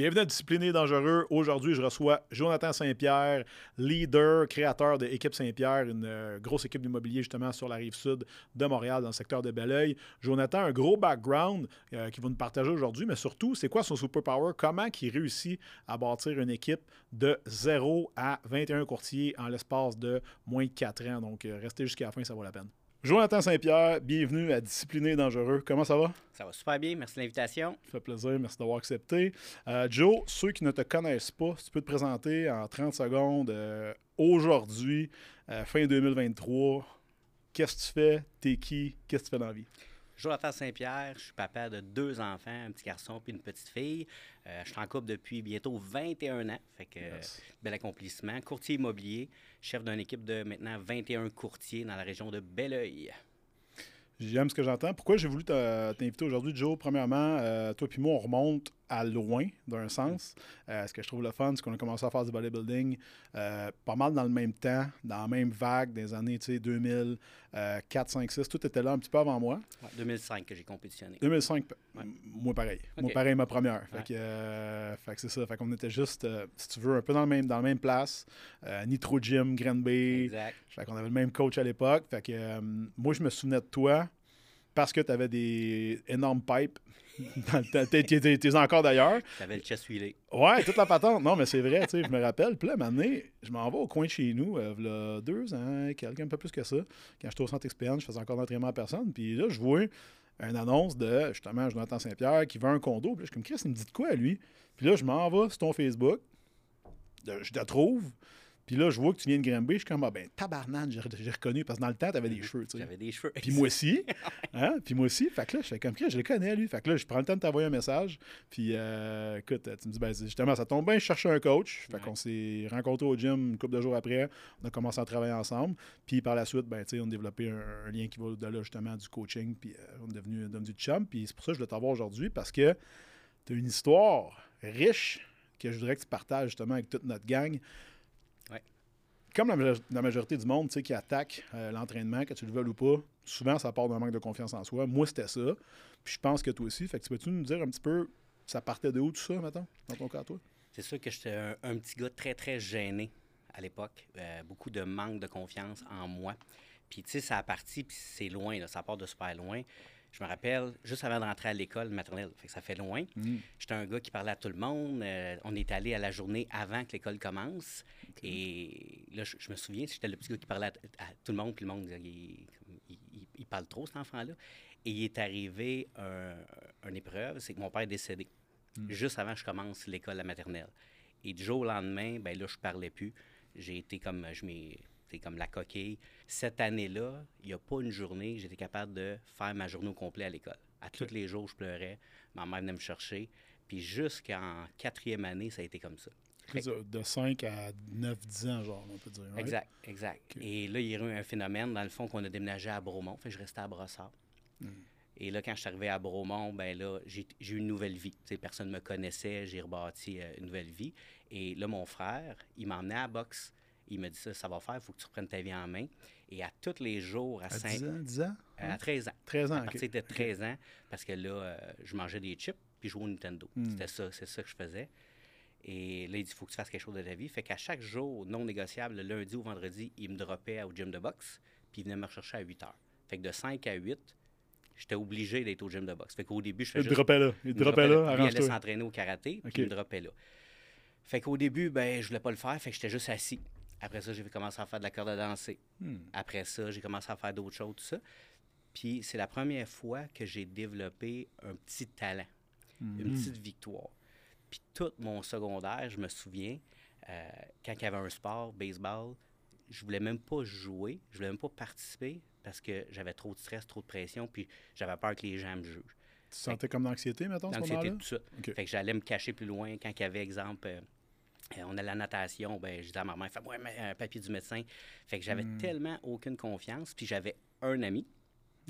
Bienvenue à Discipliné Dangereux. Aujourd'hui, je reçois Jonathan Saint-Pierre, leader, créateur de Équipe Saint-Pierre, une euh, grosse équipe d'immobilier justement sur la rive sud de Montréal, dans le secteur de Belleuil. Jonathan, un gros background euh, qui va nous partager aujourd'hui, mais surtout, c'est quoi son superpower? Comment il réussit à bâtir une équipe de 0 à 21 courtiers en l'espace de moins de 4 ans? Donc, euh, restez jusqu'à la fin, ça vaut la peine. Jonathan Saint-Pierre, bienvenue à Discipliné et Dangereux. Comment ça va? Ça va super bien, merci de l'invitation. Ça fait plaisir, merci d'avoir accepté. Euh, Joe, ceux qui ne te connaissent pas, si tu peux te présenter en 30 secondes euh, aujourd'hui, euh, fin 2023, qu'est-ce que tu fais? T'es qui? Qu'est-ce que tu fais dans la vie? Jonathan Saint-Pierre, je suis papa de deux enfants, un petit garçon puis une petite fille. Euh, je suis en couple depuis bientôt 21 ans, fait que Yes. bel accomplissement. Courtier immobilier, chef d'une équipe de maintenant 21 courtiers dans la région de Belleuil. J'aime ce que j'entends. Pourquoi j'ai voulu te- t'inviter aujourd'hui, Joe? Premièrement, euh, toi puis moi, on remonte à loin, d'un sens. Euh, ce que je trouve le fun, c'est qu'on a commencé à faire du bodybuilding euh, pas mal dans le même temps, dans la même vague des années tu sais, 2000, euh, 4, 5, 6. Tout était là un petit peu avant moi. Ouais, 2005 que j'ai compétitionné. 2005, p- Ouais. m- moi pareil. Moi pareil, ma première. Fait que, euh, fait que c'est ça. Fait qu'on était juste, si tu veux, un peu dans, le même, dans la même place. Nitro Gym, Granby. Exact. Fait qu'on avait le même coach à l'époque. Fait que moi, je me souvenais de toi parce que tu avais des énormes pipes. T'es- encore d'ailleurs. J'avais le chest huilé. Ouais, toute la patente. Non, mais c'est vrai, tu sais, je me rappelle. Puis là, maintenant, je m'en vais au coin de chez nous, euh, v'là deux ans, quelqu'un un peu plus que ça. Quand j'étais au centre expérience, je faisais encore d'entraînement à personne. Puis là, je vois une annonce de, justement, Jonathan Saint-Pierre qui veut un condo. Puis là, je suis comme, Chris, il me dit de quoi, lui? Puis là, je m'en vais sur ton Facebook. Je te trouve. Puis là, je vois que tu viens de Granby. Je suis comme, ah ben, tabarnane, j'ai reconnu. Parce que dans le temps, tu avais des cheveux, tu sais. J'avais des cheveux. Puis moi aussi. Hein? Puis moi aussi. Fait que là, je fais comme je le connais, lui. Fait que là, je prends le temps de t'envoyer un message. Puis euh, écoute, tu me dis, ben, justement, ça tombe bien, je cherchais un coach. Fait Ouais. qu'on s'est rencontrés au gym une couple de jours après. On a commencé à travailler ensemble. Puis par la suite, ben, tu sais, on a développé un, un lien qui va au-delà, justement, du coaching. Puis euh, on est devenu, devenu chum. Puis c'est pour ça que je voulais t'avoir aujourd'hui parce que tu as une histoire riche que je voudrais que tu partages justement avec toute notre gang. Ouais. Comme la, la majorité du monde tu sais, qui attaque euh, l'entraînement, que tu le veuilles ou pas, souvent ça part d'un manque de confiance en soi. Moi, c'était ça. Puis je pense que toi aussi. Fait que tu peux-tu nous dire un petit peu, ça partait de où tout ça, mettons, dans ton cas, toi? C'est sûr que j'étais un, un petit gars très, très gêné à l'époque. Euh, beaucoup de manque de confiance en moi. Puis, tu sais, ça a parti, puis c'est loin, là, ça part de super loin. Je me rappelle, juste avant de rentrer à l'école maternelle, fait que ça fait loin. J'étais un gars qui parlait à tout le monde. euh, on est allé à la journée avant que l'école commence. Et là, je, je me souviens, j'étais le petit gars qui parlait à, à tout le monde, puis le monde, il, il- il- il parle trop, cet enfant-là. Et il est arrivé un, une épreuve, c'est que mon père est décédé, juste avant que je commence l'école à maternelle. Et du jour au lendemain, ben là, je parlais plus. J'ai été comme, je m'ai, été comme la coquille. Cette année-là, il n'y a pas une journée, j'étais capable de faire ma journée au complet à l'école. À tous les jours, je pleurais. Ma mère venait me chercher. Puis jusqu'en quatrième année, ça a été comme ça. De 5 à 9-10 ans, genre, on peut dire. right? Exact, exact. Et là, il y a eu un phénomène, dans le fond, qu'on a déménagé à Bromont. Fait que je restais à Brossard. Hmm. Et là, quand je suis arrivé à Bromont, ben là, j'ai eu une nouvelle vie. Tu sais, personne ne me connaissait, j'ai rebâti euh, une nouvelle vie. Et là, mon frère, il m'emmenait à la boxe. Il me dit ça, ça va faire, il faut que tu reprennes ta vie en main. Et à tous les jours, à, À Saint- 10 ans, 10 ans? à 13 ans. 13 ans, À partir de 13 ans, parce que là, euh, je mangeais des chips puis je jouais au Nintendo. Hmm. C'était ça, c'est ça que je faisais. Et là, il dit, il faut que tu fasses quelque chose de ta vie. Fait qu'à chaque jour non négociable, le lundi ou vendredi, il me droppait au gym de boxe, puis il venait me rechercher à 8 heures. Fait que de 5 à 8, j'étais obligé d'être au gym de boxe. Fait qu'au début, je Il faisais te juste... droppait là. Il il là, il allait s'entraîner au karaté, puis il me droppait là. Fait qu'au début, ben, je voulais pas le faire, fait que j'étais juste assis. Après ça, j'ai commencé à faire de la corde à danser. Hmm. Après ça, j'ai commencé à faire d'autres choses, tout ça. Puis c'est la première fois que j'ai développé un petit talent, Hmm. une petite victoire. Puis tout mon secondaire, je me souviens, euh, quand il y avait un sport, baseball, je voulais même pas jouer, je voulais même pas participer parce que j'avais trop de stress, trop de pression, puis j'avais peur que les gens me jugent. Tu te sentais comme d'anxiété, mettons, L'anxiété, tout ça. Fait que j'allais me cacher plus loin quand il y avait, exemple, euh, euh, on a la natation, ben, je disais à ma mère, fais-moi un un papier du médecin. Fait que j'avais Hmm. tellement aucune confiance. Puis j'avais un ami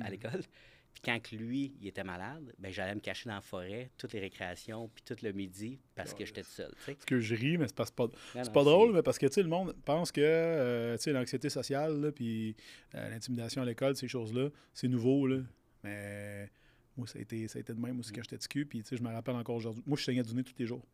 à Hmm. l'école. Puis quand que lui, il était malade, ben, j'allais me cacher dans la forêt, toutes les récréations, puis tout le midi, parce que j'étais tout seul. tu sais. Parce que je ris, mais c'est pas, c'est pas, Non, c'est non, pas drôle, mais parce que tu sais, le monde pense que euh, tu sais, l'anxiété sociale, puis euh, l'intimidation à l'école, ces choses-là, c'est nouveau. Là. Mais Moi, ça a été, ça a été de même aussi quand j'étais TQ. Puis, tu sais, je me rappelle encore aujourd'hui. Moi, je saignais du nez tous les jours.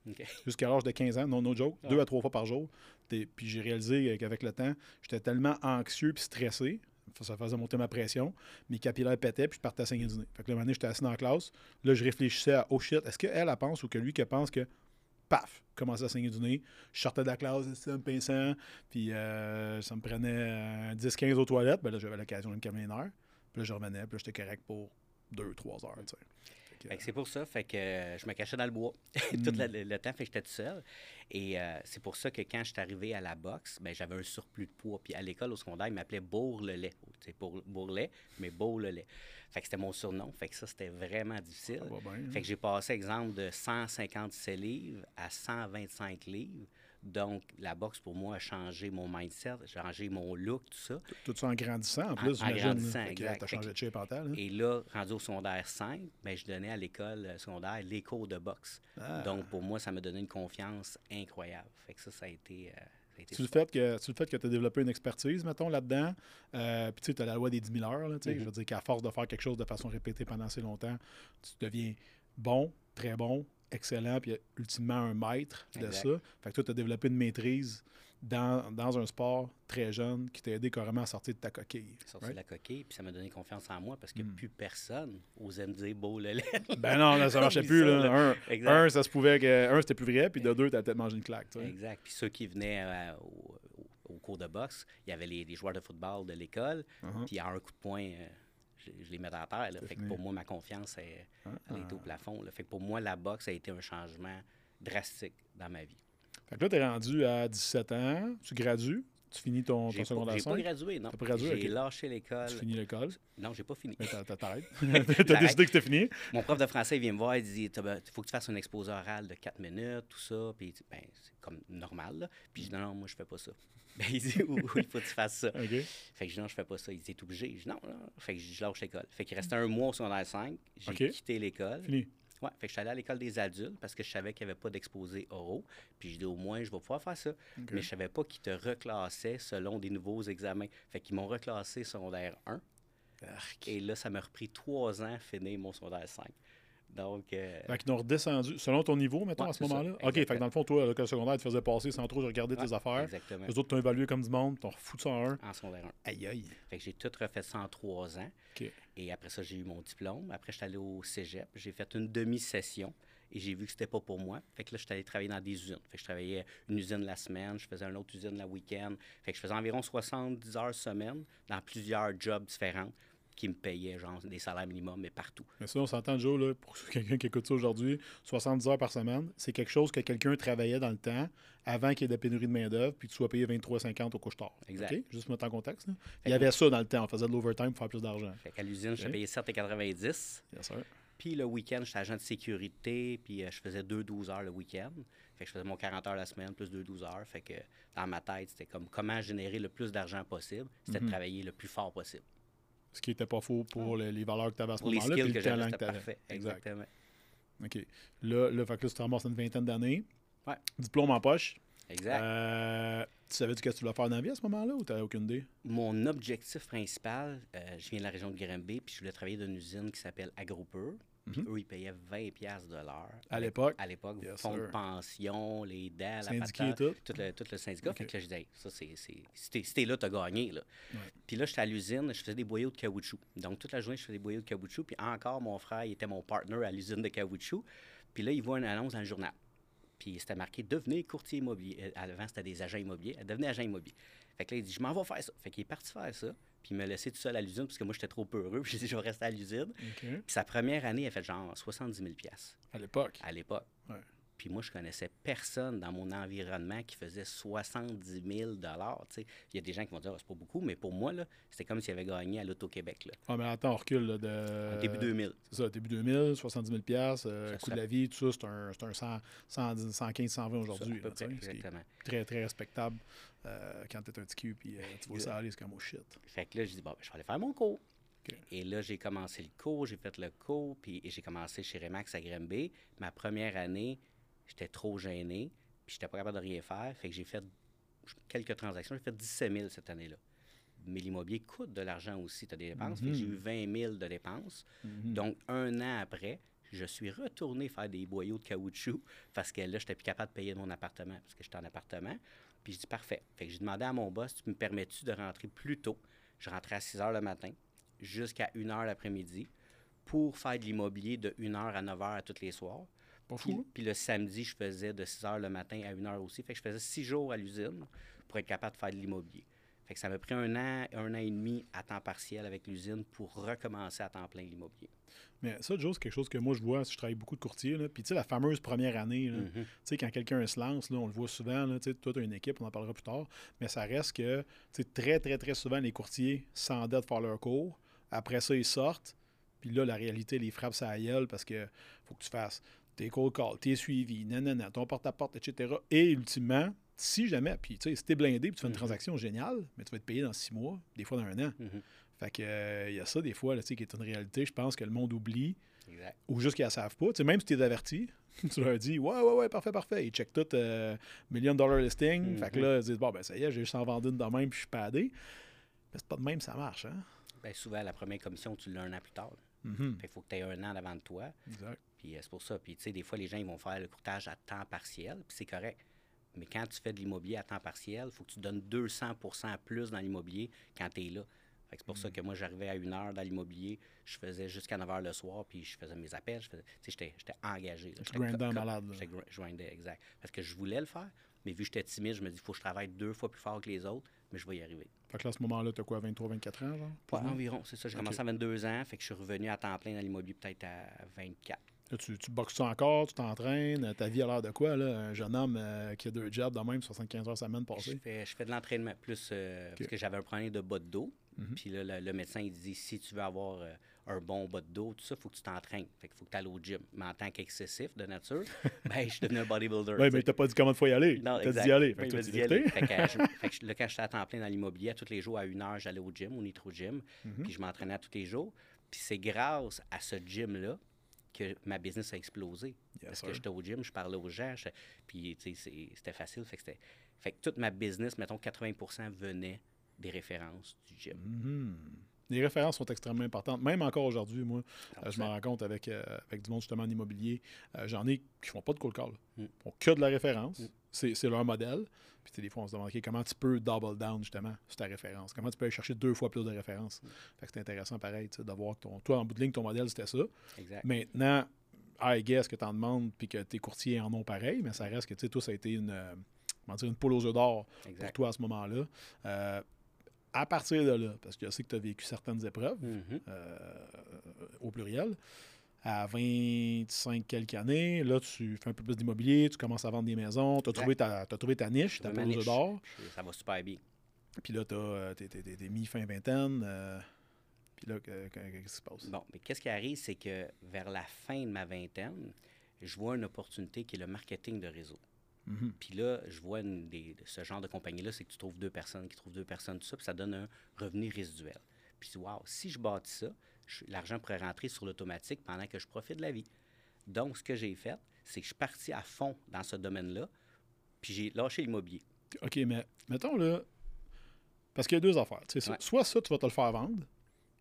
Jusqu'à l'âge de 15 ans, non, no joke, Ah. deux à trois fois par jour. Puis j'ai réalisé qu'avec le temps, j'étais tellement anxieux puis stressé, ça faisait monter ma pression, mes capillaires pétaient puis je partais à saigner du nez. Fait que le moment j'étais assis dans la classe, là, je réfléchissais à « Oh shit, est-ce qu'elle, elle pense ou que lui qui pense que paf, commençait à saigner du nez. Je sortais de la classe, c'était me pinçant, puis euh, ça me prenait euh, 10-15 aux toilettes. Ben là, j'avais l'occasion de me calmer une heure. Puis là, je revenais, puis là, j'étais correct pour 2-3 heures, tu sais. Fait que, Fait que c'est pour ça, fait que euh, je me cachais dans le bois tout le, le- le temps, fait que j'étais tout seul. Et euh, c'est pour ça que quand je suis arrivé à la boxe, ben, j'avais un surplus de poids. Puis à l'école, au secondaire, ils m'appelaient Bourg-le-lait. Tu sais, mais Bourg-le-lait. Fait que c'était mon surnom. Fait que ça, c'était vraiment difficile. bien, hein? Fait que j'ai passé, exemple, de 157 livres à 125 livres. Donc, la boxe, pour moi, a changé mon mindset, a changé mon look, tout ça. Tout ça en grandissant, en plus, en grandissant, exact. Fait changé de shape là. Et là, rendu au secondaire 5, ben, je donnais à l'école euh, secondaire les cours de boxe. Ah. Donc, pour moi, ça m'a donné une confiance incroyable. Fait que ça, ça a été. euh, Tu le fait que tu le fait que tu as développé une expertise, mettons, là-dedans. Euh, puis tu sais, tu as la loi des 10 000 heures. Là. Mhm. Je veux dire qu'à force de faire quelque chose de façon répétée pendant assez longtemps, tu deviens bon, très bon, excellent, puis ultimement un maître de Exact. ça. Fait que toi, tu as développé une maîtrise dans, dans un sport très jeune qui t'a aidé carrément à sortir de ta coquille. J'ai sorti right? de la coquille, puis ça m'a donné confiance en moi parce que Mm. plus personne osait me dire beau le lait. Ben non, là, ça marchait plus. ça, Là. Un, un, ça se pouvait que. Un, c'était plus vrai, puis de deux, t'as peut-être mangé une claque. Exact. Puis ceux qui venaient euh, au, cours de boxe, il y avait les, les joueurs de football de l'école, Uh-huh. puis à un coup de poing, euh, je, les mettais à terre. là. Fait que pour moi, ma confiance, elle, Ah, elle était au plafond. là. Fait que pour moi, la boxe a été un changement drastique dans ma vie. Fait que là, t'es rendu à 17 ans, tu gradues, tu finis ton, ton secondaire j'ai pas 5, gradué, non. T'as pas gradué, J'ai lâché l'école. tu finis l'école, Non, j'ai pas fini. mais t'as- t'as- t'arrêtes. T'as décidé que c'était fini? Mon prof de français il vient me voir, il dit il faut que tu fasses un exposé oral de 4 minutes, tout ça. Puis ben, c'est comme normal. Là. Puis je dis non, non, moi je fais pas ça. Ben, il dit oui, il faut que tu fasses ça? Fait que je dis non, je fais pas ça. Il dit t'es obligé. Je dis non, non. Fait que je lâche l'école. Fait qu'il restait un mois au secondaire 5. J'ai quitté l'école. Fini. Ouais, fait que je suis allé à l'école des adultes parce que je savais qu'il n'y avait pas d'exposé oraux. Puis je dis au moins, je vais pouvoir faire ça. Mais je savais pas qu'ils te reclassaient selon des nouveaux examens. Fait qu'ils m'ont reclassé secondaire 1. Arc. Et là, ça m'a repris trois ans à finir mon secondaire 5. Donc, euh, Fait qu'ils ont redescendu, selon ton niveau, mettons, Ouais, à ce moment-là. OK, fait que dans le fond, toi, à l'école secondaire, tu faisais passer sans trop regarder tes affaires. Exactement. Les autres t'ont évalué comme du monde, t'ont refoutu ça en un. En secondaire 1. Aïe, aïe. Fait que j'ai tout refait ça en trois ans. OK. Et après ça, j'ai eu mon diplôme. Après, je suis allé au cégep. J'ai fait une demi-session. Et j'ai vu que c'était pas pour moi. Fait que là, je suis allé travailler dans des usines. Fait que je travaillais une usine la semaine, je faisais une autre usine le week-end. Fait que je faisais environ 70 heures semaine dans plusieurs jobs différents qui me payaient, genre, des salaires minimums, mais partout. Mais ça, on s'entend, Joe, là, pour quelqu'un qui écoute ça aujourd'hui, 70 heures par semaine, c'est quelque chose que quelqu'un travaillait dans le temps avant qu'il y ait de pénurie de main-d'œuvre puis que tu sois payé 23,50 au couche-tard. Exact. Juste pour mettre en contexte. là. Il y avait ça dans le temps. On faisait de l'overtime pour faire plus d'argent. Fait qu'à l'usine, je payais 7,90 Yes, sir. Puis le week-end, j'étais agent de sécurité, puis euh, je faisais 2-12 heures le week-end. Fait que je faisais mon 40 heures la semaine, plus 2-12 heures. Fait que dans ma tête, c'était comme comment générer le plus d'argent possible. C'était de travailler le plus fort possible. Ce qui n'était pas faux pour les, les valeurs que tu avais à ce Pour les moment-là skills que le j'avais, talent que c'était tu avais. parfait. Exact. Exactement. OK. Là, là fait que là, tu te ramasses une vingtaine d'années. Ouais. Diplôme en poche. Exact. Euh, tu savais-tu qu'est-ce que tu voulais faire dans la vie à ce moment-là ou tu n'avais aucune idée? Mon objectif principal, euh, je viens de la région de Granby, puis je voulais travailler dans une usine qui s'appelle AgroPur. Mhm. eux, ils payaient 20$ piastres de l'heure. À l'époque? À l'époque, Yes, fonds de pension, les dents, la patate, tout? tout le, tout le syndicat. Ok. Fait que là, je disais, Hey, ça, c'est, si t'es là, t'as gagné. Là. Ouais. Puis là, j'étais à l'usine, je faisais des boyaux de caoutchouc. Donc, toute la journée, je faisais des boyaux de caoutchouc. Puis encore, mon frère, il était mon partner à l'usine de caoutchouc. Puis là, il voit une annonce dans le journal. Puis c'était marqué Devenez courtier immobilier. Euh, Avant, c'était des agents immobiliers. Devenez agent immobilier. Fait que là, il dit Je m'en vais faire ça. Fait qu'il est parti faire ça. Puis il m'a laissé tout seul à l'usine parce que moi, j'étais trop peureux. Puis j'ai dit Je vais rester à l'usine. Puis sa première année, a fait genre 70 000 À l'époque. à l'époque. Ouais. Puis moi, je connaissais personne dans mon environnement qui faisait 70 000 tu sais. Il y a des gens qui vont dire, Ah, c'est pas beaucoup, mais pour moi, c'était comme s'il avait gagné à l'Auto-Québec. Ah, mais attends, on recule là, de. Début 2000. C'est ça, début 2000, 70 000 piastres, euh, coût serait- de la vie, tout ça, c'est un, un 100, 110, 115, 120 aujourd'hui. tu exactement. Très, très respectable euh, quand t'es un petit cul puis euh, tu vois ça aller, c'est comme oh shit. Fait que là, je dis, bon, ben, je vais aller faire mon cours. Et là, j'ai commencé le cours, j'ai fait le cours, puis et j'ai commencé chez Remax à Granby. Ma première année, j'étais trop gêné, puis j'étais pas capable de rien faire. Fait que j'ai fait quelques transactions. J'ai fait 17 000 cette année-là. mais l'immobilier coûte de l'argent aussi. Tu as des dépenses. Fait que J'ai eu 20 000 de dépenses. Mhm. Donc, un an après, je suis retourné faire des boyaux de caoutchouc parce que là, je n'étais plus capable de payer mon appartement parce que j'étais en appartement. Puis je dis parfait. Fait que j'ai demandé à mon boss, tu me permets-tu de rentrer plus tôt? Je rentrais à 6 heures le matin jusqu'à 1 heure l'après-midi pour faire de l'immobilier de 1 heure à 9 heures à tous les soirs. Pas Puis, fou. hein? puis le samedi, je faisais de 6 heures le matin à 1 heure aussi. Fait que je faisais 6 jours à l'usine pour être capable de faire de l'immobilier. Fait que ça m'a pris un an, un an et demi à temps partiel avec l'usine pour recommencer à temps plein l'immobilier. Mais ça, Joe, c'est quelque chose que moi, je vois si je travaille beaucoup de courtiers. là. Puis, tu sais, la fameuse première année, là, Mhm. tu sais, quand quelqu'un se lance, là, on le voit souvent, là, tu sais, toi, tu as une équipe, on en parlera plus tard, mais ça reste que, tu sais, très, très, très souvent, les courtiers s'endettent faire leur cours. Après ça, ils sortent. Puis là, la réalité les frappe sa gueule parce que faut que tu fasses tes cold calls, tes suivis, nanana, ton porte-à-porte, etc. Et ultimement, si jamais, puis tu sais, si t'es blindé, puis tu fais une Mhm. transaction géniale, mais tu vas être payé dans six mois, des fois dans un an. Mhm. Fait que, euh, il y a ça des fois, là, tu sais, qui est une réalité, je pense que le monde oublie Exact. ou juste qu'ils ne savent pas. Tu sais, même si tu es averti, tu leur dis Ouais, ouais, ouais, parfait, parfait. Ils checkent tout euh, million dollar listing. Mhm. Fait que là, ils disent Bon, ben ça y est, j'ai juste en vendu une de même, puis je suis padé. Mais c'est pas de même, ça marche, hein? Ben, souvent, la première commission, tu l'as un an plus tard. Fait qu'il faut que tu aies un an avant de toi. Exact. Puis euh, c'est pour ça. Puis tu sais, des fois, les gens ils vont faire le courtage à temps partiel, puis c'est correct. Mais quand tu fais de l'immobilier à temps partiel, il faut que tu donnes 200% plus dans l'immobilier quand tu es là. C'est pour Mm. ça que moi, j'arrivais à une heure dans l'immobilier, je faisais jusqu'à 9 h le soir, puis je faisais mes appels. J'étais, engagé. J'étais grindais malade, Je grindais, exact. Parce que je voulais le faire, mais vu que j'étais timide, je me dis, il faut que je travaille deux fois plus fort que les autres, mais je vais y arriver. Fait que là, à ce moment-là, tu as quoi, 23, 24 ans, genre? Ouais, environ, c'est ça. J'ai commencé à 22 ans, fait que je suis revenu à temps plein dans l'immobilier peut-être à 24. Là, tu, tu boxes encore, tu t'entraînes, euh, ta vie a l'air de quoi, là? Un jeune homme euh, qui a deux jobs de même, 75 heures semaine Je passée. fais, je fais de l'entraînement plus euh, parce que j'avais un problème de bas de dos. Mhm. Puis là, le, le médecin, il dit si tu veux avoir euh, un bon bas de dos, tout ça, il faut que tu t'entraînes. Fait qu'il faut que tu ailles au gym. Mais en tant qu'excessif de nature, ben, je suis devenu un bodybuilder. Oui, mais t'as pas dit comment il faut y aller. Non, T'as dit y aller. Fait Oui, que aller. Fait je- fait je- là, quand j'étais à temps plein dans l'immobilier, tous les jours, à une heure, j'allais au gym, au Nitro Gym. Mhm. Puis je m'entraînais à tous les jours. Puis c'est grâce à ce gym-là que ma business a explosé. Yes, Parce sir. que j'étais au gym, je parlais aux gens, je- puis c'était facile. Fait que, fait que toute ma business, mettons 80% venait des références du gym. Mhm. Les références sont extrêmement importantes. Même encore aujourd'hui, moi, Alors, euh, je m'en rends compte avec, euh, avec du monde justement en immobilier. Euh, J'en ai qui font pas de cold call. Mm. Ils font que de la référence. Mm. C'est leur modèle. Puis tu sais, des fois, on se demande OK, comment tu peux double down justement sur ta référence? Comment tu peux aller chercher deux fois plus de références? Mm. Fait que c'est intéressant pareil, tu sais, de voir que ton, toi, en bout de ligne, ton modèle, c'était ça. Exact. Maintenant, I guess que tu en demandes puis que tes courtiers en ont pareil, mais ça reste que tu sais, toi, ça a été une, euh, comment dire, une poule aux œufs d'or pour toi à ce moment-là. Euh, à partir de là, parce que je sais que tu as vécu certaines épreuves, Mhm. euh, au pluriel, à 25 quelques années, là, tu fais un peu plus d'immobilier, tu commences à vendre des maisons, tu as trouvé ta, t'as trouvé ta niche, ta niche. d'or, Ça va super bien. puis là, t'as- t'es, mi-fin vingtaine, euh, puis là, que- que- qu'est-ce qui se passe? Bon, mais qu'est-ce qui arrive, c'est que vers la fin de ma vingtaine, je vois une opportunité qui est le marketing de réseau. Mhm. Puis là, je vois une des- de ce genre de compagnie-là, c'est que tu trouves deux personnes qui trouvent deux personnes, tout ça, puis ça donne un revenu résiduel. Je dis, wow, si je bâtis ça, l'argent pourrait rentrer sur l'automatique pendant que je profite de la vie. Donc, ce que j'ai fait, c'est que je suis parti à fond dans ce domaine-là, puis j'ai lâché l'immobilier. OK, mais mettons là, parce qu'il y a deux affaires. Ouais. Soit ça, tu vas te le faire vendre,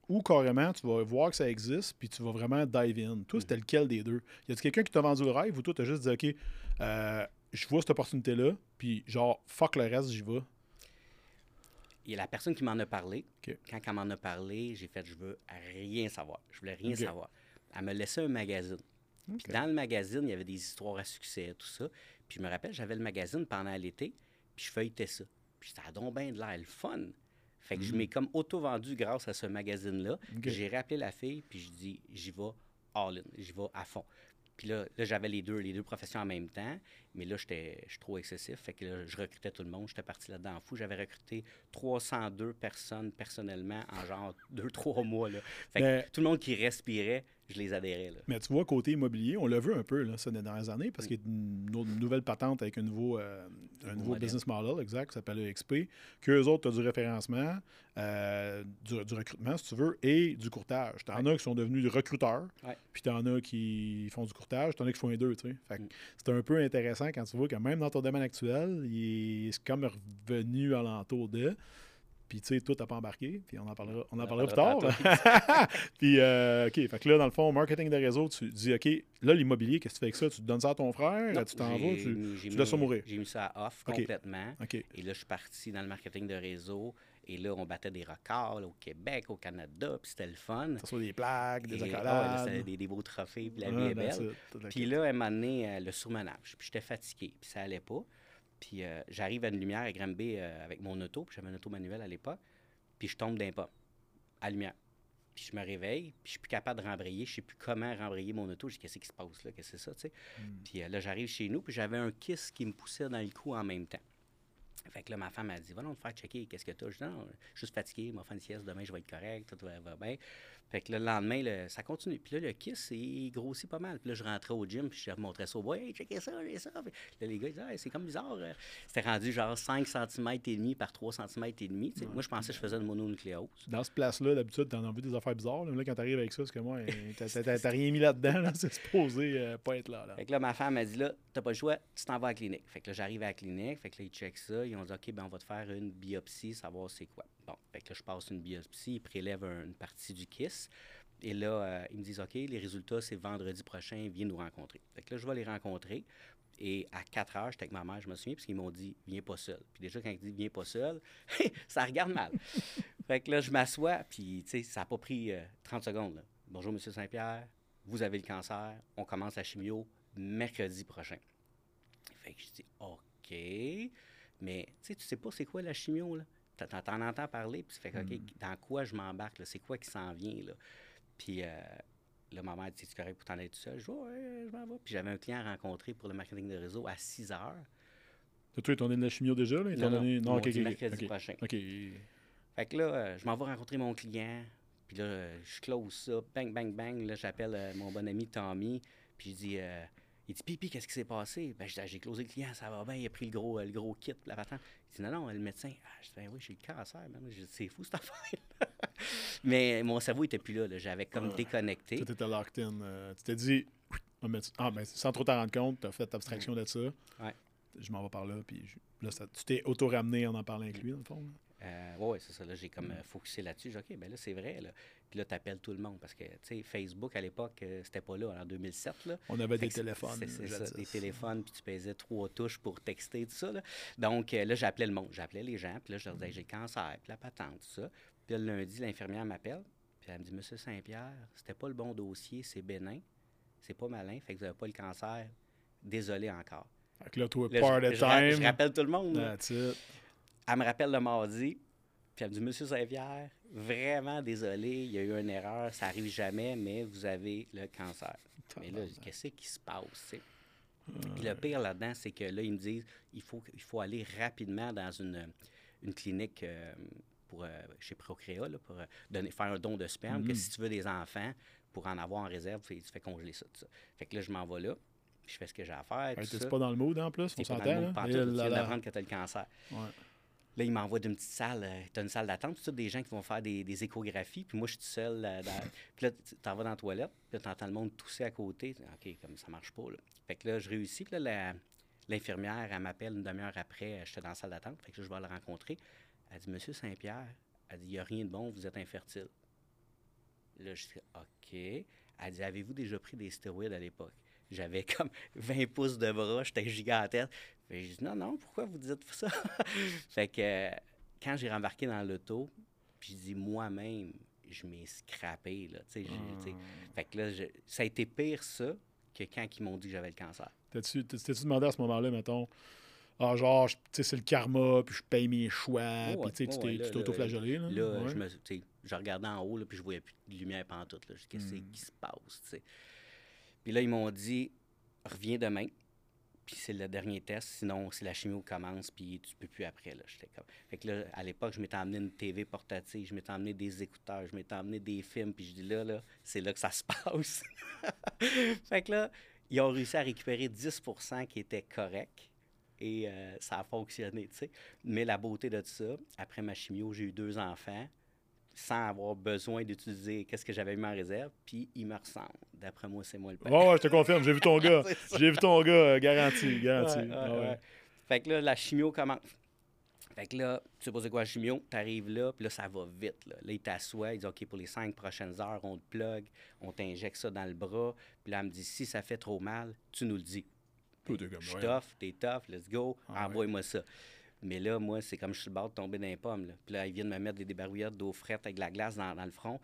ou carrément, tu vas voir que ça existe, puis tu vas vraiment dive in. Toi, c'était lequel des deux? Y a-t-il quelqu'un qui t'a vendu le rêve, ou toi, t'as juste dit, OK, euh, je vois cette opportunité-là, puis genre, fuck le reste, j'y vais? Il y a la personne qui m'en a parlé. Quand elle m'en a parlé, j'ai fait je veux rien savoir. Je voulais rien savoir. Elle me laissait un magazine. Puis dans le magazine, il y avait des histoires à succès, tout ça. Puis je me rappelle, j'avais le magazine pendant l'été, puis je feuilletais ça. Puis ça a donc bien de l'air le fun. Fait que je m'ai comme auto-vendu grâce à ce magazine-là. J'ai rappelé la fille, puis je dis j'y vais all in, j'y vais à fond. Puis là, là j'avais les deux, les deux professions en même temps, mais là, j'étais je suis trop excessif. Fait que là, je recrutais tout le monde. J'étais parti là-dedans en fou. J'avais recruté 302 personnes personnellement en genre deux, trois mois. Là. Fait que Mais- tout le monde qui respirait, je les adhérais. Là. Mais tu vois, côté immobilier, on l'a vu un peu là, ces dernières années, parce qu'il y a une, nouvelle patente avec un nouveau, euh, un nouveau nouveau modèle. business model, exact, qui s'appelle EXP, qu'eux autres, tu as du référencement, euh, du, du recrutement, si tu veux, et du courtage. Tu en as qui sont devenus recruteurs, Ouais. puis tu en as qui font du courtage, tu en as qui font les deux. tu sais. Mm. C'est un peu intéressant quand tu vois que même dans ton domaine actuel, il est comme revenu alentour de. Puis, tu sais, toi, t'as pas embarqué. Puis, on en parlera, on en parlera plus tard. puis, euh, OK. Fait que là, dans le fond, marketing de réseau, tu dis, OK, là, l'immobilier, qu'est-ce que tu fais avec ça? Tu donnes ça à ton frère? tu t'en vas? Tu, tu laisses ça mourir? J'ai mis ça à off complètement. Et là, je suis parti dans le marketing de réseau. Et là, on battait des records au Québec, au Canada, puis c'était le fun. Ça soit des plaques, des accolades. Oh, des, des, beaux trophées, puis la vie est belle. Puis là, elle m'a amené euh, le surmenage. Puis j'étais fatigué, puis ça allait pas. Puis euh, j'arrive à une lumière à Granby euh, avec mon auto, puis j'avais un auto manuel à l'époque, puis je tombe d'un pas, à lumière. Puis je me réveille, puis je suis plus capable de rembrayer, je sais plus comment rembrayer mon auto. Je dis, qu'est-ce qui se passe là, qu'est-ce que c'est ça, tu sais. Hmm. Puis là, j'arrive chez nous, puis j'avais un kiss qui me poussait dans le cou en même temps. Fait que là, ma femme m'a dit, va donc te faire checker, qu'est-ce que tu as? Je dis, non, je suis juste fatigué, faire une sieste, demain je vais être correct, tout va, bien. Fait que le lendemain, ça continue. Puis là, le kiss, il grossit pas mal. Puis là, je rentrais au gym, puis je montrais ça au boy, hey, checkez ça, j'ai ça. Puis là, les gars, ils disaient, c'est comme bizarre. Euh. C'était rendu genre 5 cm et demi par 3 cm et demi. Moi, je pensais que je faisais une mononucléose. Dans ce place-là, d'habitude, t'en as vu des affaires bizarres. Là, quand t'arrives avec ça, c'est que moi, t'as rien mis là-dedans, là, c'est supposé euh, pas être là, là. Fait que là, ma femme m'a dit, là, t'as pas le choix, tu t'en vas à la clinique. Fait que là, j'arrive à la clinique, fait que là, ils checkent ça. Ils ont dit, OK, ben on va te faire une biopsie, savoir c'est quoi. Bon, fait que là, je passe une biopsie, ils prélèvent une partie du kiss. Et là, euh, ils me disent, OK, les résultats, c'est vendredi prochain, viens nous rencontrer. Fait que là, je vais les rencontrer. Et à 4 heures, j'étais avec ma mère, je me souviens, parce qu'ils m'ont dit, viens pas seul. Puis déjà, quand ils disent, viens pas seul, ça regarde mal. fait que là, je m'assois, puis, tu sais, ça n'a pas pris 30 euh, secondes. Bonjour, Monsieur Saint-Pierre, vous avez le cancer, on commence la chimio mercredi prochain. Fait que je dis, OK, mais, tu sais, tu sais pas c'est quoi la chimio, là? T'en entends parler, puis tu fais, OK, hmm. dans quoi je m'embarque, C'est quoi qui s'en vient, là? Puis euh, là, ma mère dit, c'est correct pour t'en aller tout seul? Je dis, ouais, je m'en vais. Puis j'avais un client à rencontrer pour le marketing de réseau à 6 heures. T'ont donné de la chimio déjà? Là? Non, donné... non, ok, mercredi prochain. OK. Fait que là, euh, je m'en vais rencontrer mon client. Puis là, je close ça. Bang, bang, bang. Là, j'appelle euh, mon bon ami Tommy. Puis je dis, il dit, Pipi, qu'est-ce qui s'est passé? Ben, j'ai closé le client, ça va bien, il a pris le gros, le gros kit, la patente. Il dit, non, non, le médecin. Ah, je dis, ben oui, j'ai le cancer, c'est fou cette affaire. Mais mon cerveau n'était plus là, j'avais comme ah. déconnecté. Tu étais locked in. Euh, tu t'es dit, ah, ben, sans trop t'en rendre compte, tu as fait abstraction de ça. Ouais. Je m'en vais par là, puis là, tu t'es auto-ramené en en parlant avec lui, dans le fond. Euh, oui, c'est ça. Là, j'ai comme mm. euh, focusé là-dessus. J'ai dit, OK, ben là, c'est vrai. Là. Puis là, tu appelles tout le monde parce que, tu sais, Facebook, à l'époque, euh, c'était pas là, en 2007. Là. On avait des téléphones. C'est ça, des téléphones, puis tu pesais trois touches pour texter, tout ça. Là. Donc, là, j'appelais le monde. J'appelais les gens, puis là, je leur disais, j'ai le cancer, puis la patente, tout ça. Puis le lundi, l'infirmière m'appelle, puis elle me dit, Monsieur Saint-Pierre, c'était pas le bon dossier, c'est bénin, c'est pas malin, fait que vous n'avez pas le cancer. Désolé encore. Fait que là, toi, part je, time. Je, rappelle tout le monde. Elle me rappelle le mardi, puis elle me dit Monsieur Saint-Pierre, vraiment désolé, il y a eu une erreur, ça arrive jamais, mais vous avez le cancer. Mais là, qu'est-ce qui se passe, Puis le pire là-dedans, c'est que là, ils me disent il faut, il faut aller rapidement dans une, une clinique euh, pour, euh, chez Procréa pour euh, donner, faire un don de sperme, que mm-hmm. si tu veux des enfants, pour en avoir en réserve, tu fais congeler ça, ça. Fait que là, je m'en vais là je fais ce que j'ai à faire. Tu n'es pas dans le mood en plus, on s'entend. Tu viens d'apprendre que tu as le cancer. Ouais. Là, il m'envoie d'une petite salle. Euh, tu as une salle d'attente, tout des gens qui vont faire des, échographies. Puis moi, je suis tout seul. Euh, puis là, tu t'en vas dans la toilette. Puis là, tu entends le monde tousser à côté. OK, comme ça marche pas. Là. Fait que là, je réussis. Puis là, l'infirmière, elle m'appelle une demi-heure après. Euh, j'étais dans la salle d'attente. Fait que là, je vais le rencontrer. Elle dit Monsieur Saint-Pierre, elle dit il n'y a rien de bon, vous êtes infertile. Là, je dis OK. Elle dit Avez-vous déjà pris des stéroïdes à l'époque? J'avais comme 20 pouces de bras, j'étais gigantesque. Fait je dis non, non, pourquoi vous dites ça? fait que quand j'ai rembarqué dans l'auto, puis je dis moi-même, je m'ai scrappé. Là, ah. Fait que là, ça a été pire ça que quand ils m'ont dit que j'avais le cancer. T'as-tu demandé à ce moment-là, mettons, ah, genre, tu sais, c'est le karma, puis je paye mes choix, puis tu t'auto-flagellé. Là, là je, me, je regardais en haut, là, puis je voyais plus de lumière pendant tout. Qu'est-ce hmm. qui se passe, tu sais? Puis là, ils m'ont dit, reviens demain. Puis c'est le dernier test, sinon si la chimio commence, puis tu peux plus après. Là. Fait que là, à l'époque, je m'étais emmené une TV portative, je m'étais emmené des écouteurs, je m'étais emmené des films, puis je dis là, là, c'est là que ça se passe. fait que là, ils ont réussi à récupérer 10% qui était correct. Et euh, ça a fonctionné, tu sais. Mais la beauté de ça, après ma chimio, j'ai eu deux enfants sans avoir besoin d'utiliser qu'est-ce que j'avais mis en réserve, puis il me ressemble. D'après moi, c'est moi le père. Ouais, ouais, je te confirme, j'ai vu ton gars. j'ai vu ton gars, euh, garanti, garanti. Fait que là, la chimio commence. Fait que là, tu sais pas c'est quoi chimio, tu arrives là, puis là, ça va vite. Là, là il t'assoit, il dit OK, pour les cinq prochaines heures, on te plug, on t'injecte ça dans le bras. Puis là, elle me dit Si ça fait trop mal, tu nous le dis. Tout est comme, Je tough, t'es tough, let's go, Ah, envoie-moi ça. Mais là, moi, c'est comme je suis le bord de tomber dans les pommes. Là. Puis là, ils viennent me mettre des débarbouillettes d'eau frette avec de la glace dans, dans le front.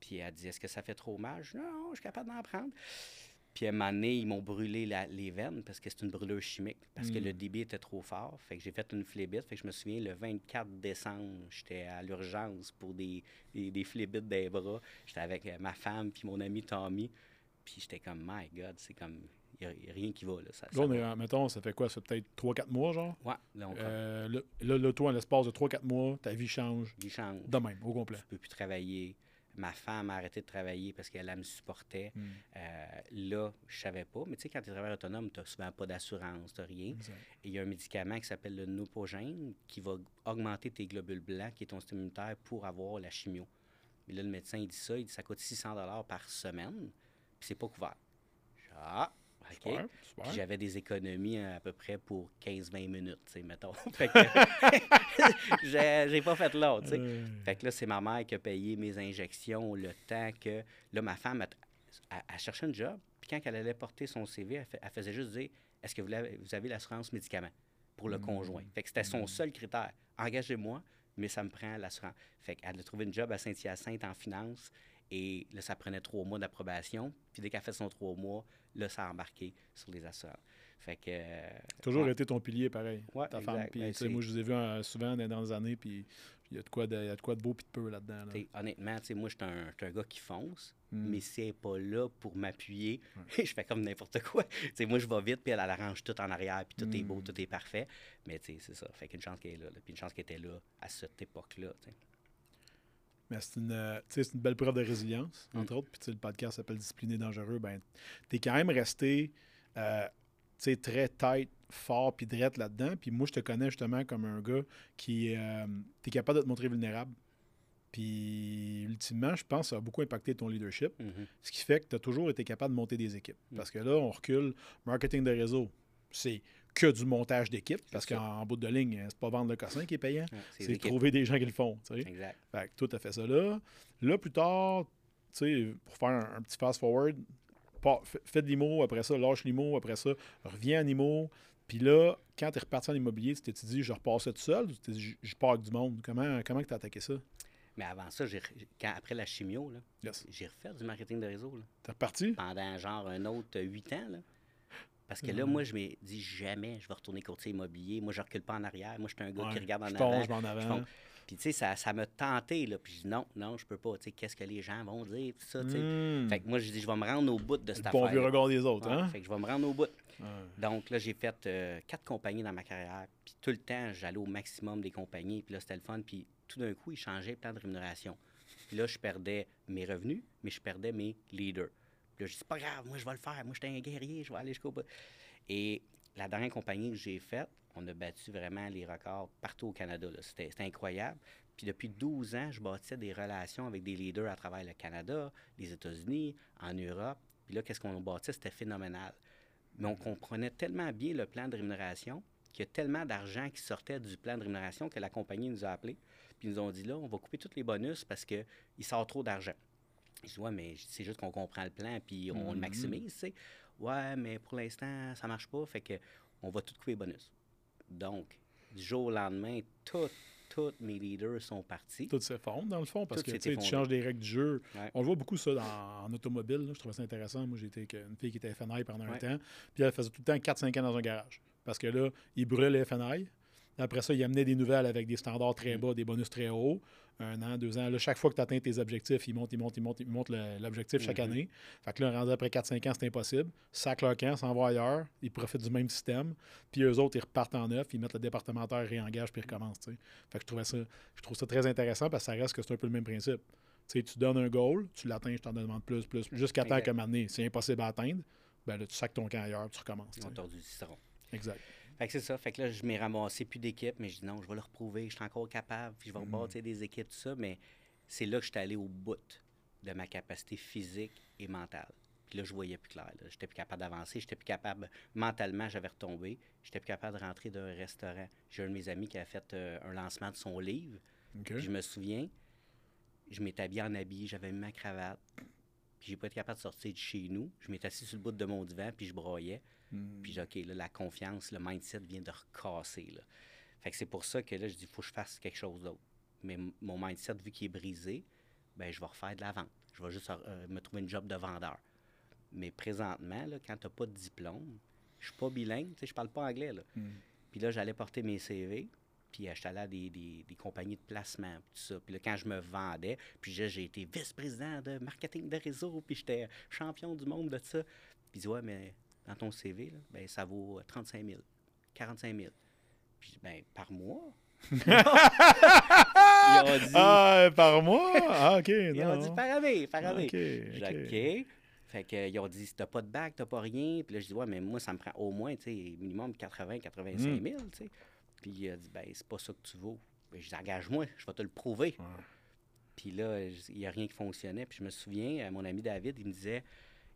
Puis elle dit Est-ce que ça fait trop mal? Je dis Non, je suis capable d'en prendre. Puis à un moment donné, ils m'ont brûlé la- les veines parce que c'est une brûlure chimique, parce que Mm. le débit était trop fort. Fait que j'ai fait une phlébite. Fait que je me souviens, le 24 décembre, j'étais à l'urgence pour des, des, des phlébites des bras. J'étais avec euh, ma femme puis mon ami Tommy. Puis j'étais comme, my God, c'est comme, n'y a, rien qui va. Là, ça, Là, on est, mettons, ça fait quoi? Ça fait peut-être 3-4 mois, genre? Ouais, là, on Euh, là, là, là, toi, en l'espace de 3-4 mois, ta vie change il change. de même, au complet. Je peux plus travailler. Ma femme a arrêté de travailler parce qu'elle elle me supportait. Mm. Euh, là, je savais pas. Mais tu sais, quand tu es travailleur autonome, tu n'as souvent pas d'assurance, tu rien. Exact. Et il y a un médicament qui s'appelle le Nopogène qui va augmenter tes globules blancs, qui est ton système immunitaire, pour avoir la chimio. Mais là, le médecin, il dit ça, il dit ça coûte 600 par semaine, puis c'est pas couvert. Je dis, ah, Super, Puis j'avais des économies à peu près pour 15-20 minutes, tu sais, mettons. fait que j'ai pas fait l'autre, tu sais. Euh, Fait que là, c'est ma mère qui a payé mes injections le temps que. Là, ma femme, elle cherchait un job. Puis quand elle allait porter son CV, elle, fait- elle faisait juste dire Est-ce que vous avez, vous avez l'assurance médicaments pour le conjoint Fait que c'était son seul critère. Engagez-moi, mais ça me prend l'assurance. Fait qu'elle a trouvé une job à Saint-Hyacinthe en finance. Et là, ça prenait trois mois d'approbation. Puis dès qu'elle a fait son trois mois, là, ça a embarqué sur les assurances. Fait que. euh, Toujours ouais. été ton pilier, pareil. Ouais, ta femme. Puis, Ben, moi, je les ai vus euh, souvent dans les années, puis il y a de quoi de, y a de, quoi de beau puis de peu là-dedans. là. Honnêtement, moi, je suis un, un gars qui fonce, Mm. mais si elle n'est pas là pour m'appuyer, je fais comme n'importe quoi. T'sais, moi, je vais vite, puis elle, elle arrange tout en arrière, puis tout est beau, Mm. tout est parfait. Mais c'est ça. Fait qu'une chance qu'elle est là, là, puis une chance qu'elle était là à cette époque-là. Mais c'est une, euh, c'est une belle preuve de résilience, Mm. entre autres. Puis le podcast s'appelle Discipliné dangereux. Ben, tu es quand même resté euh, très tight, fort, puis drette là-dedans. Puis moi, je te connais justement comme un gars qui euh, tu es capable de te montrer vulnérable. Puis ultimement, je pense que ça a beaucoup impacté ton leadership. Mhm. Ce qui fait que tu as toujours été capable de monter des équipes. Mm. Parce que là, on recule. Marketing de réseau, c'est que du montage d'équipe. Parce qu'en en bout de ligne, c'est pas vendre le cossin qui est payant. Ouais, c'est trouver des gens qui le font. tu. Exact. Fait que toi, t'as fait ça là. Là, plus tard, tu sais, pour faire un, un petit fast-forward, fais de l'IMO, après ça, lâche l'IMO, après ça, reviens en IMO. Puis là, quand t'es reparti en immobilier, tu t'es dit, je repars ça tout seul, ou tu t'es dit, je- pars avec du monde? Comment comment que t'as attaqué ça? Mais avant ça, quand, après la chimio, Yes. j'ai refait du marketing de réseau T'es reparti? pendant genre un autre huit ans. Là. Parce que là, Mhm. moi, je me dis jamais je vais retourner courtier immobilier. Moi, je recule pas en arrière. Moi, je suis un gars Ouais, qui regarde en je avant. je en avant. Puis, tu sais, ça, ça m'a tenté, là. Puis, je dis non, non, je peux pas. Tu sais, qu'est-ce que les gens vont dire, tout ça, tu sais. Hmm. Fait que moi, je dis, je vais me rendre au bout de cette bon affaire. regard des autres, hein? Fait que je vais me rendre au bout. Ouais. Donc, là, j'ai fait euh, quatre compagnies dans ma carrière. Puis, tout le temps, j'allais au maximum des compagnies. Puis là, c'était le fun. Puis, tout d'un coup, ils changeaient le plan de rémunération. Puis là, je perdais mes revenus, mais je perdais mes leaders. Là, je dis, c'est pas grave, moi, je vais le faire. Moi, j'étais un guerrier, je vais aller jusqu'au bout. Et la dernière compagnie que j'ai faite, on a battu vraiment les records partout au Canada. c'était incroyable. Puis depuis 12 ans, je bâtissais des relations avec des leaders à travers le Canada, les États-Unis, en Europe. Puis là, qu'est-ce qu'on a bâti? C'était phénoménal. Mais on comprenait tellement bien le plan de rémunération qu'il y a tellement d'argent qui sortait du plan de rémunération que la compagnie nous a appelés. Puis ils nous ont dit là, on va couper tous les bonus parce qu'il sort trop d'argent. Je dis, ouais, mais c'est juste qu'on comprend le plan puis on le Mhm. maximise, tu sais. Ouais, mais pour l'instant, ça marche pas. Fait que on va tout couper bonus. Donc, du jour au lendemain, tout- tous mes leaders sont partis. Tout s'effondre, dans le fond, parce Tout que tu changes les règles du jeu. Ouais. On le voit beaucoup ça dans- en automobile. là. Je trouvais ça intéressant. Moi, j'étais avec une fille qui était FNI pendant un temps. Puis elle faisait tout le temps 4-5 ans dans un garage. Parce que là, il brûlait les FNI. Après ça, il amenait des nouvelles avec des standards très Mm. bas, des bonus très hauts. Un an, deux ans. Là, chaque fois que tu atteins tes objectifs, il monte, il monte, il monte, il monte le- l'objectif chaque Mhm. année. Fait que là, rendu après 4-5 ans, c'est impossible. Sac leur camp, s'en va ailleurs. Ils profitent du même système. Puis eux autres, ils repartent en neuf, ils mettent le départementaire, réengagent, puis ils recommencent. Fait que je trouvais ça, je trouve ça très intéressant parce que ça reste que c'est un peu le même principe. Tu donnes un goal, tu l'atteins, je t'en demande plus, plus, jusqu'à temps moment donné, c'est impossible à atteindre. Ben là, tu sacs ton camp ailleurs, puis tu recommences. Ils ont tordu le citron. Exact. Fait que c'est ça. Fait que là, je m'ai ramassé plus d'équipe, mais je dis non, je vais leur prouver, je suis encore capable, puis je vais Mhm. rebâtir des équipes, tout ça. Mais c'est là que je suis allé au bout de ma capacité physique et mentale. Puis là, je voyais plus clair. Je n'étais plus capable d'avancer. J'étais plus capable, mentalement, j'avais retombé. J'étais plus capable de rentrer d'un restaurant. J'ai un de mes amis qui a fait euh, un lancement de son livre. Puis je me souviens, je m'étais habillé en habillé, j'avais mis ma cravate. Puis j'ai pas été capable de sortir de chez nous. Je m'étais assis sur le bout de mon divan, puis je broyais. Hmm. Puis j'ai OK, là, la confiance, le mindset vient de recasser. Là. Fait que c'est pour ça que là, je dis, il faut que je fasse quelque chose d'autre. Mais mon mindset, vu qu'il est brisé, ben je vais refaire de la vente. Je vais juste euh, me trouver une job de vendeur. Mais présentement, là, quand tu n'as pas de diplôme, je suis pas bilingue, je parle pas anglais. Là. Hmm. Puis là, j'allais porter mes CV, puis j'étais allé à des, des, compagnies de placement, tout ça. Puis là, quand je me vendais, puis j'ai été vice-président de marketing de réseau, puis j'étais champion du monde de ça. Puis ouais, mais dans ton CV, là, ben, ça vaut 35 000, 45 000. Puis ben, par mois. Ils ont dit, ah, par mois? Ah, OK. Ils ont dit par année, par année. OK. OK. Fait qu'ils ont dit, si t'as pas de bac, t'as pas rien. Puis là, je dis, ouais, mais moi, ça me prend au moins, tu sais, minimum 80, 85 000, tu sais. Puis il a dit, ben, c'est pas ça que tu vaux. Ben, je dis, engage-moi, je vais te le prouver. Puis là, il n'y a rien qui fonctionnait. Puis je me souviens, mon ami David, il me disait,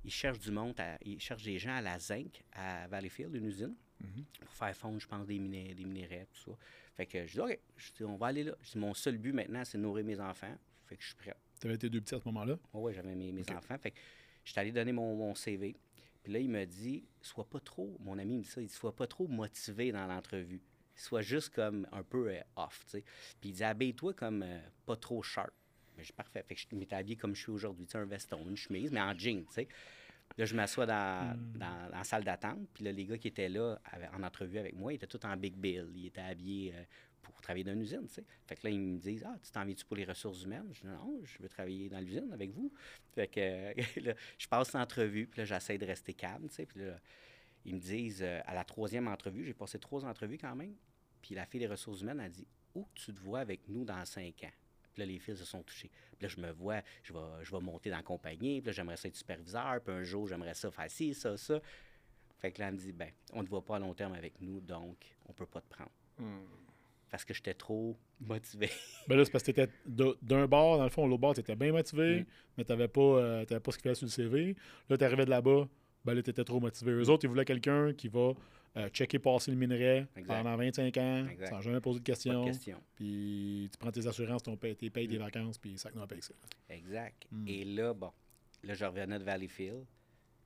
il cherche du monde, cherche des gens à la zinc, à Valleyfield, une usine, mhm. pour faire fondre, je pense, des, minéraux, des minéraux, tout ça. Fait que je dis, OK, on va aller là. Je dis, mon seul but maintenant, c'est de nourrir mes enfants. Fait que je suis prêt. Tu avais tes deux petits à ce moment-là? oui, j'avais mes, enfants. Fait que je suis allé donner mon, CV. Puis là, il me dit, sois pas trop, mon ami me dit ça, il dit, sois pas trop motivé dans l'entrevue. Sois juste comme un peu euh, off, tu sais. Puis il dit, habille-toi comme euh, pas trop sharp. Je parfait. Fait que je m'étais habillé comme je suis aujourd'hui, un veston, une chemise, mais en jean, tu sais. Là, je m'assois dans, hmm. dans, la salle d'attente. Puis là, les gars qui étaient là en entrevue avec moi, ils étaient tous en Big Bill. Ils étaient habillés euh, pour travailler dans une usine, tu sais. Fait que là, ils me disent Ah, tu t'en viens-tu pour les ressources humaines? Je dis Non, je veux travailler dans l'usine avec vous. Fait que là, je passe l'entrevue, puis là, j'essaie de rester calme, tu sais. Puis là, ils me disent euh, À la troisième entrevue, j'ai passé trois entrevues quand même. Puis la fille des ressources humaines a dit Où tu te vois avec nous dans cinq ans? Puis là, les filles se sont touchées. Puis là, je me vois, je vais, je vais monter dans la compagnie. Puis là, j'aimerais ça être superviseur. Puis un jour, j'aimerais ça faire ci, ça, ça. Fait que là, elle me dit Ben, on ne te voit pas à long terme avec nous, donc on peut pas te prendre. Hmm parce que j'étais trop motivé. ben là, c'est parce que tu étais d'un bord, dans le fond, l'autre bord, tu étais bien motivé, mm. mais tu n'avais pas, euh, pas ce qu'il fallait sur le CV. Là, tu arrivais de là-bas, ben là, tu étais trop motivé. Eux autres, ils voulaient quelqu'un qui va euh, checker passer le minerai pendant 25 ans, sans jamais poser de questions. Puis tu prends tes assurances, ton paye, tes payes des mm. vacances, puis ça nous paye ça. Exact. Mm. Et là, bon, là, je revenais de Valleyfield.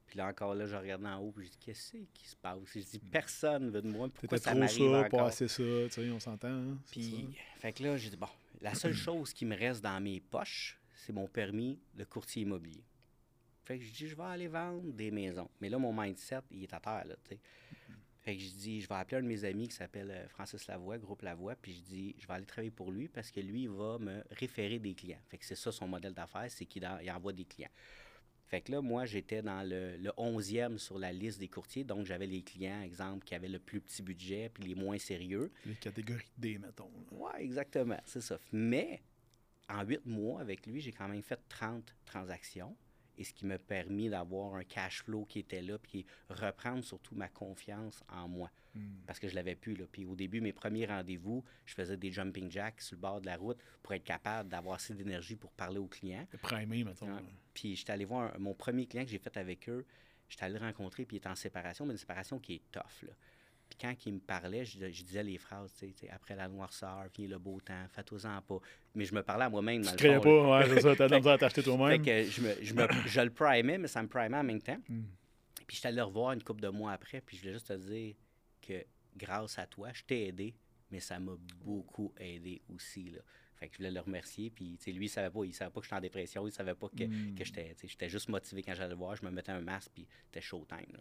Puis là encore, là, je regarde en haut, puis je dis, qu'est-ce qui se passe? Je dis, personne veut de moi. Pourquoi ça trop ça, pas assez ça, tu sais, on s'entend. Hein? Puis, fait que là, j'ai dit, bon, la seule chose qui me reste dans mes poches, c'est mon permis de courtier immobilier. Fait que je dis, je vais aller vendre des maisons. Mais là, mon mindset, il est à terre, là, tu sais. Fait que je dis, je vais appeler un de mes amis qui s'appelle euh, Francis Lavoie, Groupe Lavoie, puis je dis, je vais aller travailler pour lui parce que lui, il va me référer des clients. Fait que c'est ça son modèle d'affaires, c'est qu'il envoie des clients. Fait que là, moi, j'étais dans le, le, 11e sur la liste des courtiers. Donc, j'avais les clients, exemple, qui avaient le plus petit budget puis les moins sérieux. Les catégories D, mettons. Oui, exactement. C'est ça. Mais en huit mois avec lui, j'ai quand même fait 30 transactions et ce qui m'a permis d'avoir un cash flow qui était là, puis reprendre surtout ma confiance en moi. Hmm. Parce que je l'avais plus. Là. Puis au début, mes premiers rendez-vous, je faisais des jumping jacks sur le bord de la route pour être capable d'avoir assez d'énergie pour parler aux clients. primé, mettons. Puis j'étais allé voir mon premier client que j'ai fait avec eux, j'étais allé le rencontrer, puis il est en séparation, mais une séparation qui est tough. Là. Puis quand il me parlait, je, disais les phrases, tu sais, après la noirceur, vient le beau temps, fais-toi-en pas. Mais je me parlais à moi-même. Tu ne pas, ouais, c'est ça, t'as besoin de t'acheter toi-même. Fait que je, me, je, me, je, le primais, mais ça me primait en même temps. Hmm. Puis j'étais allé le revoir une couple de mois après, puis je voulais juste te dire que grâce à toi, je t'ai aidé, mais ça m'a beaucoup aidé aussi, là. Fait que je voulais le remercier. Puis, lui, il savait pas. Il savait pas que j'étais en dépression. Il savait pas que, hmm. que j'étais. J'étais juste motivé quand j'allais le voir. Je me mettais un masque, puis c'était showtime. Là.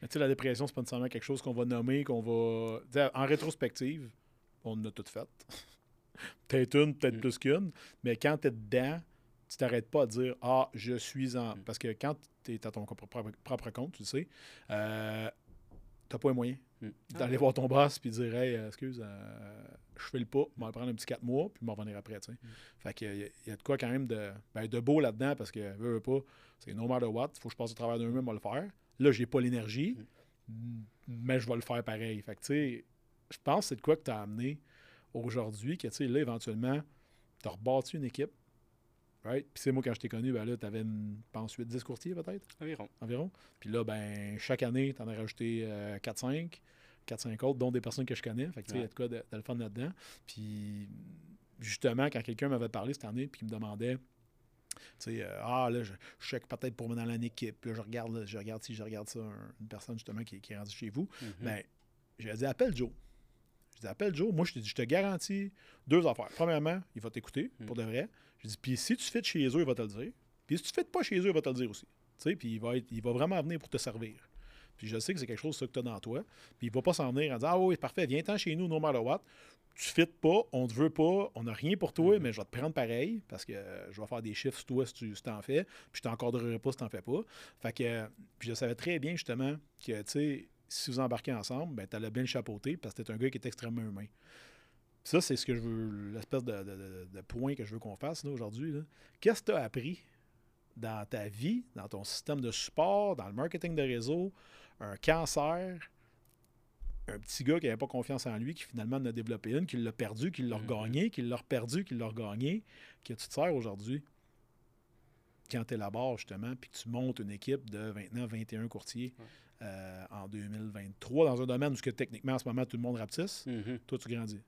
Mais tu sais, la dépression, c'est pas nécessairement quelque chose qu'on va nommer, qu'on va. en rétrospective, on en a tout fait. peut-être une, peut-être mm. plus qu'une. Mais quand tu es dedans, tu t'arrêtes pas à dire Ah, je suis en. Mm. Parce que quand tu es à ton propre, compte, tu le sais, euh, t'as pas les moyens mm. d'aller voir ton boss puis dire Hey, euh, excuse, euh, je fais le pas, je vais prendre un petit 4 mois, puis m'en revenir après. tu sais. Fait qu'il y, a de quoi quand même de, ben, de beau là-dedans parce que, veux, veux pas, c'est no matter what, il faut que je passe au travers d'un mur, on le faire. Là, j'ai pas l'énergie, mais je vais le faire pareil. Fait que, tu sais, je pense que c'est de quoi que tu as amené aujourd'hui, que, tu sais, là, éventuellement, tu as rebâti une équipe, Right? Puis c'est moi, quand je t'ai connu, ben là, tu avais, je pense, 8-10 courtiers peut-être, Environ. environ. Puis là, ben, chaque année, tu en as rajouté euh, 4-5, 4-5 autres, dont des personnes que je connais. Fait que, tu sais, il y a de quoi de, de le fun là-dedans. Puis, justement, quand quelqu'un m'avait parlé cette année, puis qu'il me demandait, sais, euh, ah, là, je, je check peut-être pour me dans une équipe. Là, je regarde, là, je regarde si je regarde ça, un- une personne, justement, qui, qui est rendue chez vous. Mhm. Ben, j'ai dit, appelle Joe. Je dis, appelle Joe. Moi, je te dis, je te garantis deux affaires. Premièrement, il va t'écouter, Mm. pour de vrai. Je dis, puis si tu fais de chez eux, il va te le dire. Puis si tu fais pas chez eux, il va te le dire aussi. Tu sais, puis il va, être, il va vraiment venir pour te servir. Puis je sais que c'est quelque chose ça, que tu as dans toi. Puis il va pas s'en venir en disant, ah oui, parfait, viens-t'en chez nous, no matter what. Tu fites pas, on te veut pas, on n'a rien pour toi, Mhm. mais je vais te prendre pareil parce que euh, je vais faire des chiffres sur toi si tu si t'en fais, puis je t'encadrerai pas si t'en fais pas. Fait que, euh, puis je savais très bien justement que, tu sais, si vous embarquez ensemble, ben, tu allais bien le chapeauter parce que tu un gars qui est extrêmement humain. Ça, c'est ce que je veux, l'espèce de, de- de- de point que je veux qu'on fasse aujourd'hui. Qu'est-ce que tu as appris dans ta vie, dans ton système de support, dans le marketing de réseau, un cancer, un petit gars qui n'avait pas confiance en lui, qui finalement en a développé une, qui l'a perdu, qui l'a Mhm. regagné, qui l'a reperdu, qui l'a regagné, que tu te sers aujourd'hui quand tu élabores justement, puis que tu montes une équipe de maintenant 21 courtiers Ouais. euh, en 2023 dans un domaine où que techniquement en ce moment tout le monde rapetisse, Mhm. toi tu grandis.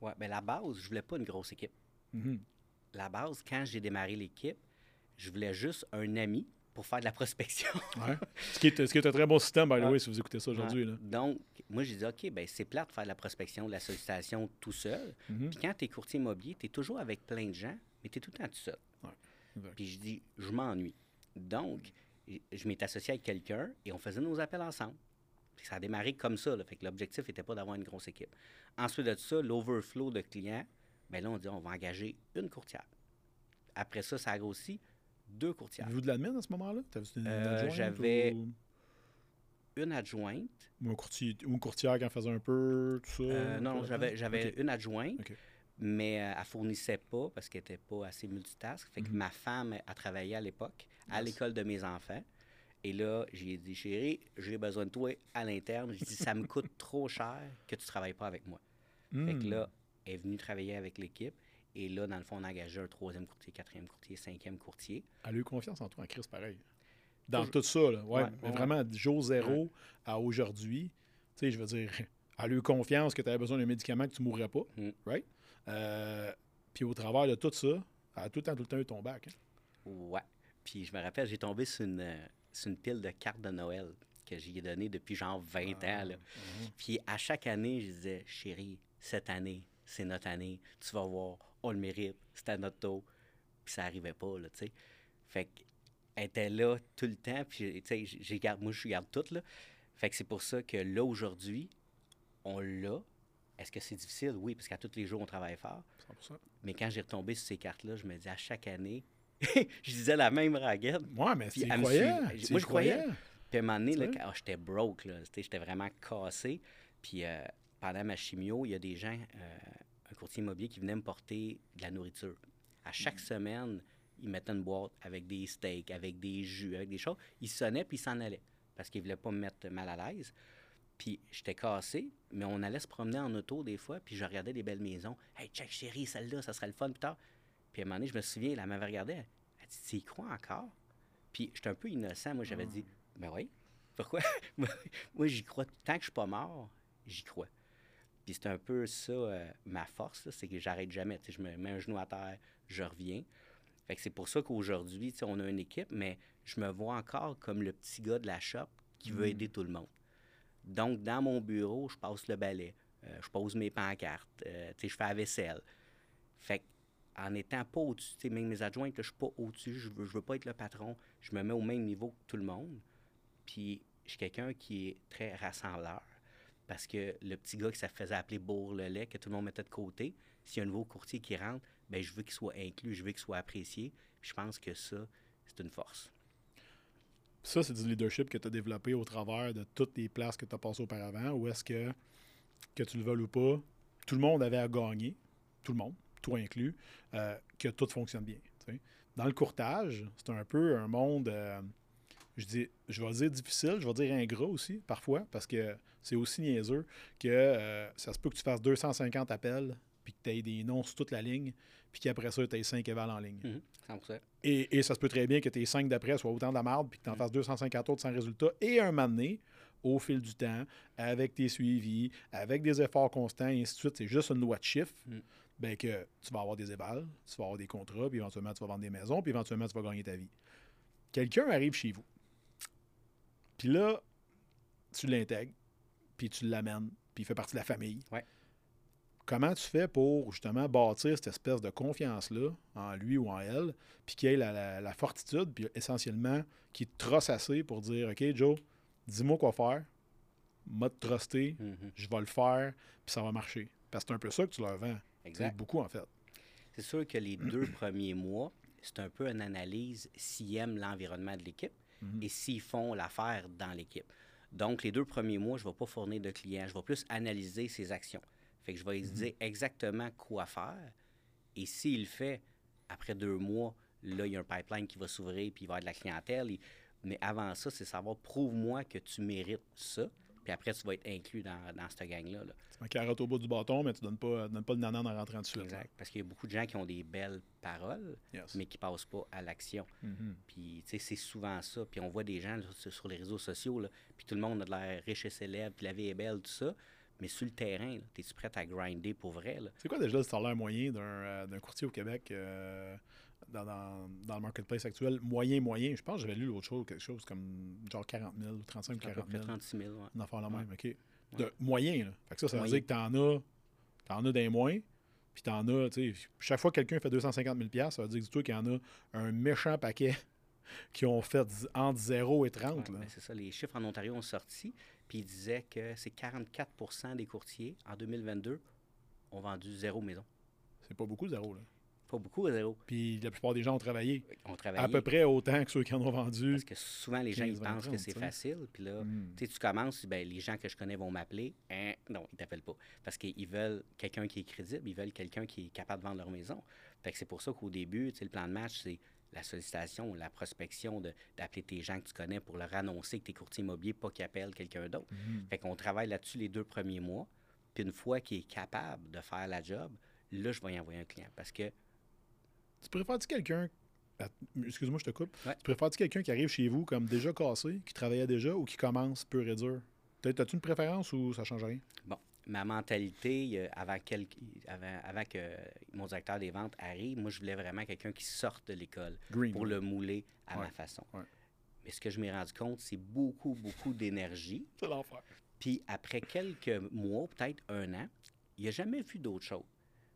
Ouais, ben la base, je voulais pas une grosse équipe. Mhm. La base, quand j'ai démarré l'équipe, je voulais juste un ami pour faire de la prospection. Ouais. ce, qui est, ce qui est un très bon système, by the way, si vous écoutez ça aujourd'hui. Ouais. Donc, moi, j'ai dit, OK, ben c'est plate de faire de la prospection, de la sollicitation tout seul. Mhm. Puis quand tu es courtier immobilier, tu es toujours avec plein de gens, mais tu es tout le temps tout seul. Puis je dis, je m'ennuie. Donc, je m'étais associé avec quelqu'un et on faisait nos appels ensemble. Puis ça a démarré comme ça. Là, fait que l'objectif n'était pas d'avoir une grosse équipe. Ensuite de ça, l'overflow de clients, ben là, on dit, on va engager une courtière. Après ça, ça a grossi deux courtières. Avez-vous de l'admin à ce moment-là? Euh, j'avais- Ou... Une adjointe. ou un courtier, ou une courtière qui en faisait un peu, tout ça? Euh, non, tout j'avais, là-dedans? j'avais Ok. une adjointe, mais euh, elle fournissait pas parce qu'elle n'était pas assez multitask. Fait que Mhm. ma femme a travaillé à l'époque à Yes. l'école de mes enfants. Et là, j'ai dit, chérie, j'ai besoin de toi à l'interne. J'ai dit, ça me coûte trop cher que tu travailles pas avec moi. Fait que là, elle est venue travailler avec l'équipe. Et là, dans le fond, on a engagé un troisième courtier, quatrième courtier, cinquième courtier. Elle a eu confiance en toi en crise, pareil. Dans tout ça, là. Ouais, Ouais, mais ouais. vraiment, du jour zéro à aujourd'hui, tu sais, je veux dire, elle a eu confiance que tu avais besoin d'un médicament que tu mourrais pas, Mm. right? Euh, puis au travers de tout ça, elle a tout le temps, tout le temps eu ton bac. hein. Ouais. Puis je me rappelle, j'ai tombé sur une, euh, sur une pile de cartes de Noël que j'y ai donné depuis genre 20 Ah, ans. Là. mhm. Puis à chaque année, je disais, chérie, cette année, c'est notre année. Tu vas voir, on le mérite. C'était notre taux. Puis ça arrivait pas, là, tu sais. Fait qu'elle était là tout le temps. Puis, tu sais, garde- moi, je garde tout, là. Fait que c'est pour ça que là, aujourd'hui, on l'a. Est-ce que c'est difficile? Oui, parce qu'à tous les jours, on travaille fort. 100%. Mais quand j'ai retombé sur ces cartes-là, je me dis à chaque année, je disais la même raguette. Ouais, mais suit. tu Moi, je croyais. Puis à un moment donné, là, quand- j'étais broke, là. J'étais vraiment cassé. Puis euh, pendant ma chimio, il y a des gens, euh, un courtier immobilier qui venait me porter de la nourriture. À chaque semaine, il mettait une boîte avec des steaks, avec des jus, avec des choses. Il sonnait puis il s'en allait parce qu'il voulait pas me mettre mal à l'aise. Puis j'étais cassé, mais on allait se promener en auto des fois, puis je regardais des belles maisons. Hey, check chérie, celle-là, ça serait le fun plus tard. Puis à un moment donné, je me souviens, elle m'avait regardé. Elle dit Tu y crois encore Puis j'étais un peu innocent. Moi, j'avais dit Ben oui. Pourquoi? Moi, j'y crois. Tant que je suis pas mort, j'y crois. Puis c'est un peu ça, euh, ma force, c'est que j'arrête jamais. Je me mets un genou à terre, je reviens. Fait que c'est pour ça qu'aujourd'hui, on a une équipe, mais je me vois encore comme le petit gars de la shop qui veut Mm. aider tout le monde. Donc, dans mon bureau, je passe le balai, euh, je pose mes pancartes, euh, je fais la vaisselle. Fait que, en étant pas au-dessus, même mes adjointes, je suis pas au-dessus, je veux, je veux pas être le patron, je me mets au même niveau que tout le monde. Puis, je suis quelqu'un qui est très rassembleur. Parce que le petit gars qui se faisait appeler Bourg-le-lait, que tout le monde mettait de côté, s'il y a un nouveau courtier qui rentre, ben je veux qu'il soit inclus, je veux qu'il soit apprécié. Je pense que ça, c'est une force. Ça, c'est du leadership que tu as développé au travers de toutes les places que tu as passées auparavant, ou est-ce que, que tu le veuilles ou pas, tout le monde avait à gagner, tout le monde, toi inclus, euh, que tout fonctionne bien. Dans le courtage, c'est un peu un monde, euh, je, dis, je vais dire difficile, je vais dire ingrat aussi, parfois, parce que c'est aussi niaiseux que euh, ça se peut que tu fasses 250 appels, puis que tu aies des noms sur toute la ligne, puis qu'après ça, tu aies 5 évals en ligne. Mhm, 100%. Et, et ça se peut très bien que tes 5 d'après soient autant de la marde, puis que tu en Mm. fasses 250 autres sans résultat. Et un moment donné, au fil du temps, avec tes suivis, avec des efforts constants, et ainsi de suite, c'est juste une loi de chiffre, Mm. ben que tu vas avoir des évals, tu vas avoir des contrats, puis éventuellement, tu vas vendre des maisons, puis éventuellement, tu vas gagner ta vie. Quelqu'un arrive chez vous. Puis là, tu l'intègres, puis tu l'amènes, puis il fait partie de la famille. Ouais. Comment tu fais pour justement bâtir cette espèce de confiance-là en lui ou en elle, puis qu'il ait la, la- la fortitude, puis essentiellement qu'il te trosse assez pour dire OK, Joe, dis-moi quoi faire, m'a te truster, Mhm, je vais le faire, puis ça va marcher. Parce que c'est un peu ça que tu leur vends. C'est Exact. beaucoup en fait. C'est sûr que les deux premiers mois, c'est un peu une analyse s'ils aiment l'environnement de l'équipe Mhm. et s'ils font l'affaire dans l'équipe. Donc, les deux premiers mois, je ne vais pas fournir de clients. Je vais plus analyser ses actions. Fait que je vais lui dire exactement quoi faire. Et s'il le fait, après deux mois, là, il y a un pipeline qui va s'ouvrir puis il va y avoir de la clientèle. Et- Mais avant ça, c'est savoir, prouve-moi que tu mérites ça. Puis après, tu vas être inclus dans, dans cette gang-là. là. Tu mets carotte au bout du bâton, mais tu donnes pas, donnes pas le nanan en rentrant dessus. Exact. Parce qu'il y a beaucoup de gens qui ont des belles paroles, Yes. mais qui passent pas à l'action. Mhm. Puis, tu sais, c'est souvent ça. Puis on voit des gens là, sur, les réseaux sociaux, là, puis tout le monde a de l'air riche et célèbre, puis la vie est belle, tout ça. Mais sur le terrain, là, es-tu prêt à grinder pour vrai? Là? C'est quoi déjà le salaire moyen d'un euh, d'un courtier au Québec euh, dans, dans- dans le marketplace actuel? Moyen, moyen. Je pense que j'avais lu l'autre chose, quelque chose comme genre 40 000, 35 ou C'est à peu 40 près 000. 36 000. ouais. Une affaire la même, OK. De moyen, là. Fait que ça, ça veut dire que t'en as, t'en as des moins, puis t'en as, tu sais, chaque fois que quelqu'un fait 250 000 ça veut dire, dis-toi qu'il y en a un méchant paquet qui ont fait entre 0 et 30, Ouais, c'est ça. Les chiffres en Ontario ont sorti, puis ils disaient que c'est 44% des courtiers en 2022 ont vendu zéro maison. C'est pas beaucoup, zéro, là. Pas beaucoup, zéro. Puis la plupart des gens ont travaillé On à travaillé. peu près autant que ceux qui en ont vendu. Parce que souvent, les gens, 15, ils 20, pensent que 30, c'est facile. Puis là, Mm. tu sais, tu commences, ben, les gens que je connais vont m'appeler. Hein? Non, ils t'appellent pas. Parce qu'ils veulent quelqu'un qui est crédible, ils veulent quelqu'un qui est capable de vendre leur maison. Fait que c'est pour ça qu'au début, tu sais, le plan de match, c'est la sollicitation, la prospection, d'appeler tes gens que tu connais pour leur annoncer que tu es courtier immobilier, pas qu'ils appellent quelqu'un d'autre. Mhm. Fait qu'on travaille là-dessus les deux premiers mois. Puis une fois qu'il est capable de faire la job, là, je vais y envoyer un client. Parce que Tu préfères-tu quelqu'un. Excuse-moi, je te coupe. Ouais. Tu préfères-tu quelqu'un qui arrive chez vous comme déjà cassé, qui travaillait déjà ou qui commence pur et dur? T'as- T'as-tu une préférence ou ça change rien? Bon, ma mentalité, euh, avant, quel- avant, avant que mon directeur des ventes arrive, moi, je voulais vraiment quelqu'un qui sorte de l'école pour le mouler à Ouais, ma façon. ouais. Mais ce que je m'ai rendu compte, c'est beaucoup, beaucoup d'énergie. C'est l'enfer. Puis après quelques mois, peut-être un an, il n'a jamais vu d'autre chose.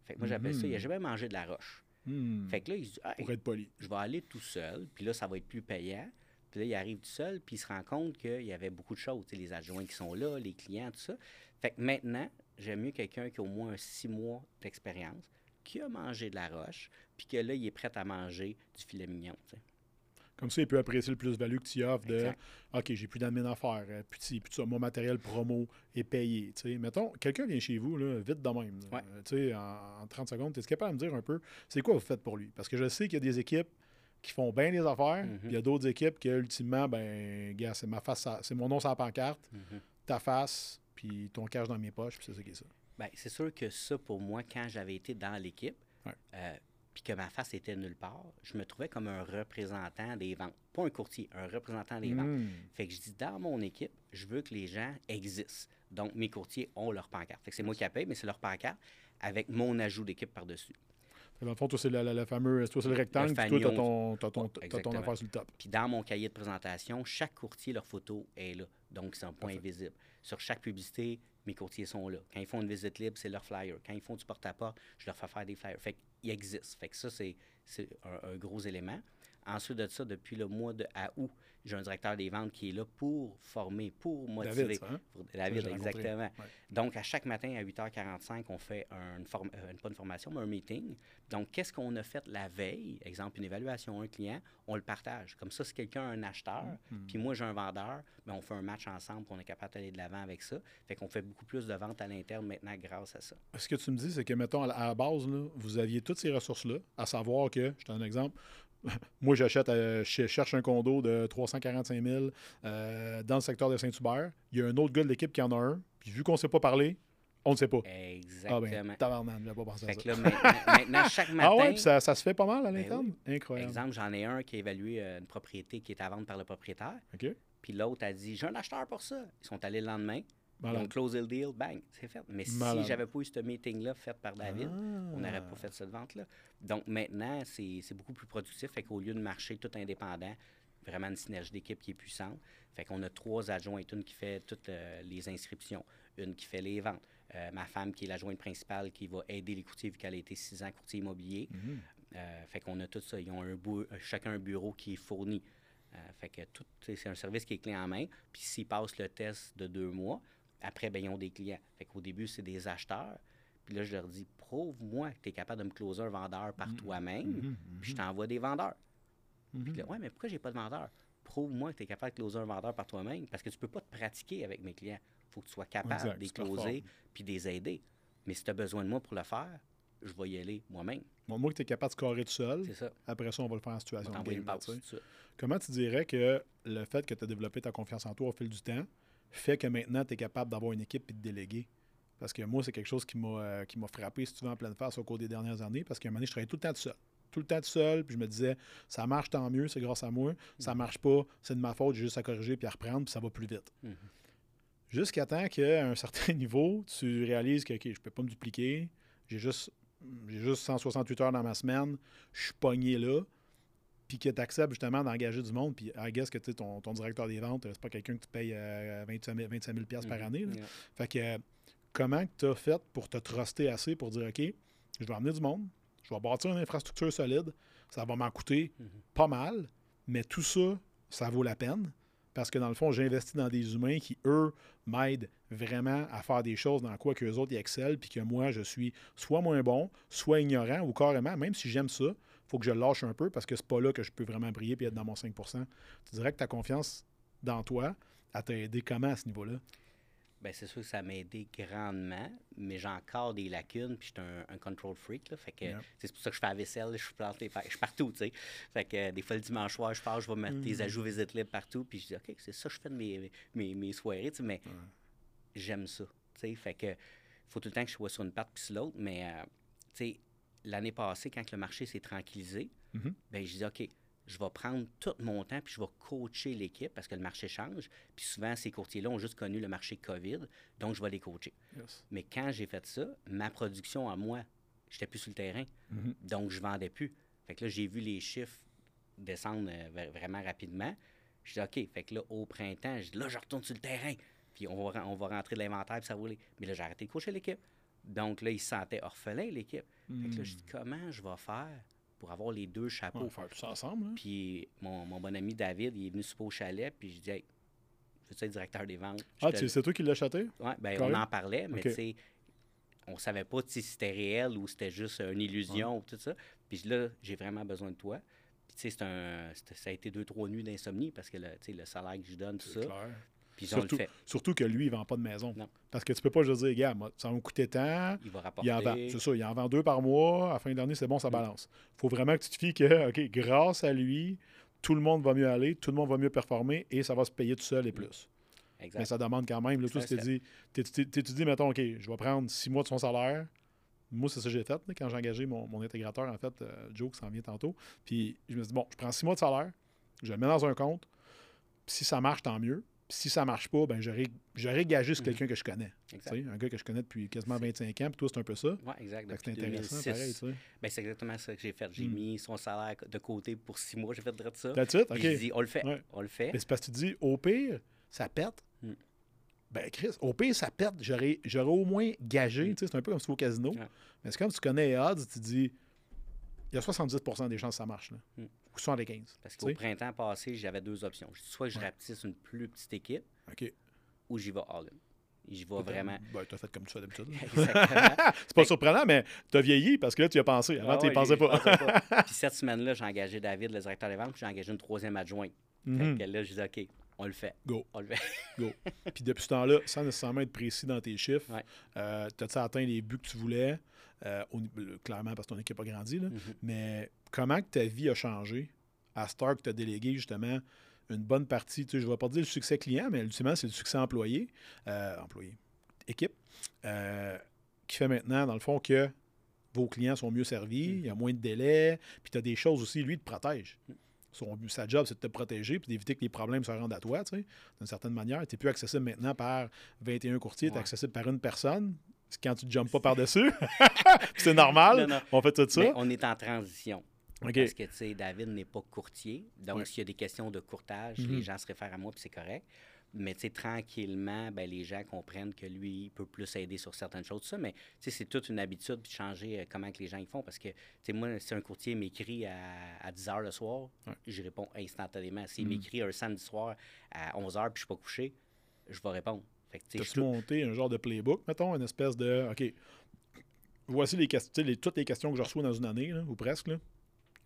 Fait que moi, j'appelle ça, il n'a Mhm. jamais mangé de la roche. Hmm. Fait que là, il se dit, Hey, Pour être poli. je vais aller tout seul, puis là, ça va être plus payant. Puis là, il arrive tout seul, puis il se rend compte qu'il y avait beaucoup de choses, les adjoints qui sont là, les clients, tout ça. Fait que maintenant, j'aime mieux quelqu'un qui a au moins six mois d'expérience, qui a mangé de la roche, puis que là, il est prêt à manger du filet mignon. Comme ça, il peut apprécier le plus-value que tu offres de Exact. OK, j'ai plus d'admin à faire, euh, puis ci, puis ça, mon matériel promo est payé. Mettons, quelqu'un vient chez vous, là, vite de même. Ouais. En, en 30 secondes, tu es capable de me dire un peu c'est quoi vous faites pour lui? Parce que je sais qu'il y a des équipes qui font bien les affaires, Mhm. puis il y a d'autres équipes qui, ultimement, ben, gars, c'est ma face, c'est mon nom sur la pancarte, Mhm. ta face, puis ton cash dans mes poches, puis c'est ça qui est ça. Ben, c'est sûr que ça, pour moi, quand j'avais été dans l'équipe, Ouais. euh, puis que ma face était nulle part, je me trouvais comme un représentant des ventes. Pas un courtier, un représentant des ventes. Hmm. Fait que je dis, dans mon équipe, je veux que les gens existent. Donc, mes courtiers ont leur pancarte. Fait que c'est moi qui la paye, mais c'est leur pancarte avec mon ajout d'équipe par-dessus. Dans le fond, toi, c'est fameux, toi, c'est le rectangle, puis toi, fanion. t'as ton, t'as ton, t'as ton affaire sur le top. Puis dans mon cahier de présentation, chaque courtier, leur photo est là. Donc, c'est un point Parfait. visible. Sur chaque publicité, mes courtiers sont là. Quand ils font une visite libre, c'est leur flyer. Quand ils font du porte-à-porte, je leur fais faire des flyers. Fait qu'ils existent. Fait que ça, c'est un, un gros élément. Ensuite de ça, depuis le mois de août, j'ai un directeur des ventes qui est là pour former, pour motiver. David, ça, hein? Pour- David, exactement. Ouais. Donc, à chaque matin, à 8h45, on fait un, form- euh, pas une formation, mais un meeting. Donc, qu'est-ce qu'on a fait la veille? Exemple, une évaluation, un client, on le partage. Comme ça, si quelqu'un a un acheteur, Mm. puis moi, j'ai un vendeur, ben, on fait un match ensemble, puis on est capable d'aller de l'avant avec ça. Fait qu'on fait beaucoup plus de ventes à l'interne maintenant grâce à ça. Ce que tu me dis, c'est que, mettons, à la, à la base, là, vous aviez toutes ces ressources-là, à savoir que, je te donne un exemple, moi, j'achète, euh, je cherche un condo de 345 000 euh, dans le secteur de Saint-Hubert. Il y a un autre gars de l'équipe qui en a un. Puis vu qu'on ne s'est pas parlé, On ne sait pas. Exactement. Ah ben, tabarnak, j'avais pas pensé à ça. que là, maintenant, maintenant, chaque matin. Ah ouais, puis ça, ça se fait pas mal à Ben l'interne? Incroyable. Exemple, j'en ai un qui a évalué euh, une propriété qui est à vendre par le propriétaire. OK. Puis l'autre a dit J'ai un acheteur pour ça. Ils sont allés le lendemain. Ont Malade. closé le deal, bang, c'est fait. Mais Malade. si j'avais pas eu ce meeting-là fait par David, on n'aurait Ah. pas fait cette vente-là. Donc maintenant, c'est beaucoup plus productif. Fait qu'au lieu de marcher tout indépendant, vraiment une synergie d'équipe qui est puissante. Fait qu'on a trois adjointes, une qui fait toutes euh, les inscriptions, une qui fait les ventes. Euh, ma femme qui est l'adjointe principale qui va aider les courtiers vu qu'elle a été six ans courtier immobilier. Euh, fait qu'on a tout ça. Ils ont un chacun un bureau qui est fourni. Fait que tout, c'est un service qui est clé en main. Puis s'ils passent le test de deux mois, après, ben, ils ont des clients. Fait qu'au début, c'est des acheteurs. Puis là, je leur dis, prouve-moi que tu es capable de me closer un vendeur par toi-même, Mhm. puis je t'envoie des vendeurs. Puis là, ouais, mais pourquoi j'ai pas de vendeur? Prouve-moi que tu es capable de closer un vendeur par toi-même, parce que tu peux pas te pratiquer avec mes clients. Il faut que tu sois capable Exact, de les closer puis de les aider. Mais si tu as besoin de moi pour le faire, je vais y aller moi-même. Bon, moi, que tu es capable de scorer tout seul, C'est ça. après ça, on va le faire en On situation de game. une. Comment tu dirais que le fait que tu as développé ta confiance en toi au fil du temps fait que maintenant, tu es capable d'avoir une équipe et de déléguer? Parce que moi, c'est quelque chose qui m'a euh, qui m'a frappé, si tu veux, en pleine face au cours des dernières années, parce qu'à un moment donné, je travaillais tout le temps tout seul. Tout le temps tout seul, puis je me disais, ça marche, tant mieux, c'est grâce à moi. Ça marche pas, c'est de ma faute, j'ai juste à corriger puis à reprendre, puis ça va plus vite. Mhm. Jusqu'à temps qu'à un certain niveau, tu réalises que, OK, je peux pas me dupliquer, j'ai juste, j'ai juste 168 heures dans ma semaine, je suis pogné là, puis que tu acceptes justement d'engager du monde, puis I guess que ton, ton directeur des ventes, c'est pas quelqu'un que tu payes euh, 25 000, 25 000 piastres par Mhm. année. là. Yeah. Fait que euh, comment tu as fait pour te truster assez pour dire OK, je vais emmener du monde, je vais bâtir une infrastructure solide, ça va m'en coûter Mhm. pas mal, mais tout ça, ça vaut la peine. Parce que dans le fond, j'ai investi dans des humains qui, eux, m'aident vraiment à faire des choses dans quoi qu'eux autres ils excellent, puis que moi, je suis soit moins bon, soit ignorant, ou carrément, même si j'aime ça, faut que je lâche un peu parce que c'est pas là que je peux vraiment briller et être dans mon 5% Tu dirais que ta confiance dans toi, elle t'a aidé comment à ce niveau-là? Ben, c'est sûr que ça m'a aidé grandement, mais j'ai encore des lacunes, puis je suis un, un control freak, là, fait que Yeah. c'est pour ça que je fais la vaisselle, je suis planté, je suis partout, tu sais. Fait que euh, des fois, le dimanche soir, je pars, je vais mettre Mm. des ajouts visite libre partout, puis je dis, OK, c'est ça que je fais de mes, mes, mes soirées, tu sais, mais j'aime ça, tu sais. Fait que faut tout le temps que je sois sur une patte puis sur l'autre, mais, euh, tu sais, l'année passée, quand le marché s'est tranquillisé, Mhm. ben je dis, OK, je vais prendre tout mon temps puis je vais coacher l'équipe parce que le marché change. Puis souvent, ces courtiers-là ont juste connu le marché COVID, donc je vais les coacher. Yes. Mais quand j'ai fait ça, ma production à moi, j'étais plus sur le terrain, Mhm. donc je vendais plus. Fait que là, j'ai vu les chiffres descendre euh, vra- vraiment rapidement. Je dis, OK, fait que là, au printemps, je dis, là, je retourne sur le terrain. Puis on va, on va rentrer de l'inventaire, puis ça va. Mais là, j'ai arrêté de coacher l'équipe. Donc là, ils se sentaient orphelins, l'équipe. Fait que là, je dis, comment je vais faire pour avoir les deux On chapeaux? va faire tout ça ensemble. hein? Puis mon, mon bon ami David, il est venu souper au chalet, puis je dis, hey, être directeur des ventes? Je Ah, te c'est toi qui l'as chaté? Ben, Carré? on en parlait, mais Ok. tu sais, on savait pas si c'était réel ou c'était juste une illusion ou tout ça. Puis là, j'ai vraiment besoin de toi. Puis tu sais, c'est un, c'est- ça a été deux, trois nuits d'insomnie parce que le, tu sais, le salaire que je donne, tout ça. C'est le Surtout, fait. surtout que lui, il vend pas de maison. Non. Parce que tu peux pas juste dire, gars, ça va me coûter tant. Il va Il rapporter. en vend, c'est ça, il en vend deux par mois. À la fin d'année, c'est bon, ça balance. faut vraiment que tu te fies que, OK, grâce à lui, tout le monde va mieux aller, tout le monde va mieux performer et ça va se payer tout seul et plus. Exact. Mais ça demande quand même, là, un tu tu dis, mettons, OK, je vais prendre six mois de son salaire. Moi, c'est ça que j'ai fait quand j'ai engagé mon, mon intégrateur, en fait, euh, Joe, qui s'en vient tantôt. Puis je me suis dit, bon, je prends six mois de salaire, je le mets dans un compte. Puis si ça marche, tant mieux. Si ça marche pas, ben j'aurais gagé sur Mhm. quelqu'un que je connais. Un gars que je connais depuis quasiment 25 ans, puis toi, c'est un peu ça. Ouais, exact. C'est intéressant, 2006. pareil, tu sais. Ben, c'est exactement ça que j'ai fait. J'ai Mm. mis son salaire de côté pour six mois. J'ai fait de ça. That's it, OK. j'ai dit, on le fait. Ouais. On le fait. Mais c'est parce que tu dis, au pire, ça pète. Mm. Ben, Chris, au pire, ça pète. J'aurais au moins gagé. Mm. Tu sais, C'est un peu comme si tu au casino. Ouais. Mais c'est comme si tu connais les odds, tu dis, il y a 70% des chances que ça marche. Là. Mm. Ou 75. Parce tu qu'au printemps passé, j'avais deux options. Soit je Ouais. rapetisse une plus petite équipe ou j'y vais all-in. J'y vais vraiment. Ben, t'as fait comme tu fais d'habitude. c'est pas surprenant, mais t'as vieilli parce que là, tu y as pensé. Avant, Ah tu y ouais, pensais pas. Puis cette semaine-là, j'ai engagé David, le directeur des ventes, puis j'ai engagé une troisième adjointe. Mhm. Fait que là, je dis, OK, on le fait. Go. On le fait. Go. Puis depuis ce temps-là, sans nécessairement être précis dans tes chiffres, Ouais. euh, t'as-tu atteint les buts que tu voulais? Euh, au clairement, parce que ton équipe a grandi. Là. Mhm. Mais comment que ta vie a changé à Star que tu as délégué justement une bonne partie, tu sais, je ne vais pas dire le succès client, mais ultimement, c'est le succès employé. Euh, employé. équipe euh, qui fait maintenant, dans le fond, que vos clients sont mieux servis, il y a moins de délais, puis tu as des choses aussi, lui, te protège. Son, sa job, c'est de te protéger puis d'éviter que les problèmes se rendent à toi, tu sais, d'une certaine manière. Tu n'es plus accessible maintenant par 21 courtiers, tu es accessible par une personne. Quand tu ne jumpes pas par-dessus. c'est normal. Non, non. On fait tout ça. Mais on est en transition. Parce que, tu sais, David n'est pas courtier. Donc, s'il y a des questions de courtage, Mhm. les gens se réfèrent à moi, puis c'est correct. Mais, tu sais, tranquillement, ben, les gens comprennent que lui, il peut plus aider sur certaines choses. Ça, mais, tu sais, c'est toute une habitude, puis de changer euh, comment que les gens ils font. Parce que, tu sais, moi, si un courtier m'écrit à, à 10 h le soir, j'y réponds instantanément. S'il Mhm. m'écrit un samedi soir à 11 h, puis je suis pas couché, je vais répondre. Tu as monté un genre de playbook, mettons, une espèce de OK. Voici les questions, les, toutes les questions que je reçois dans une année, là, ou presque. là.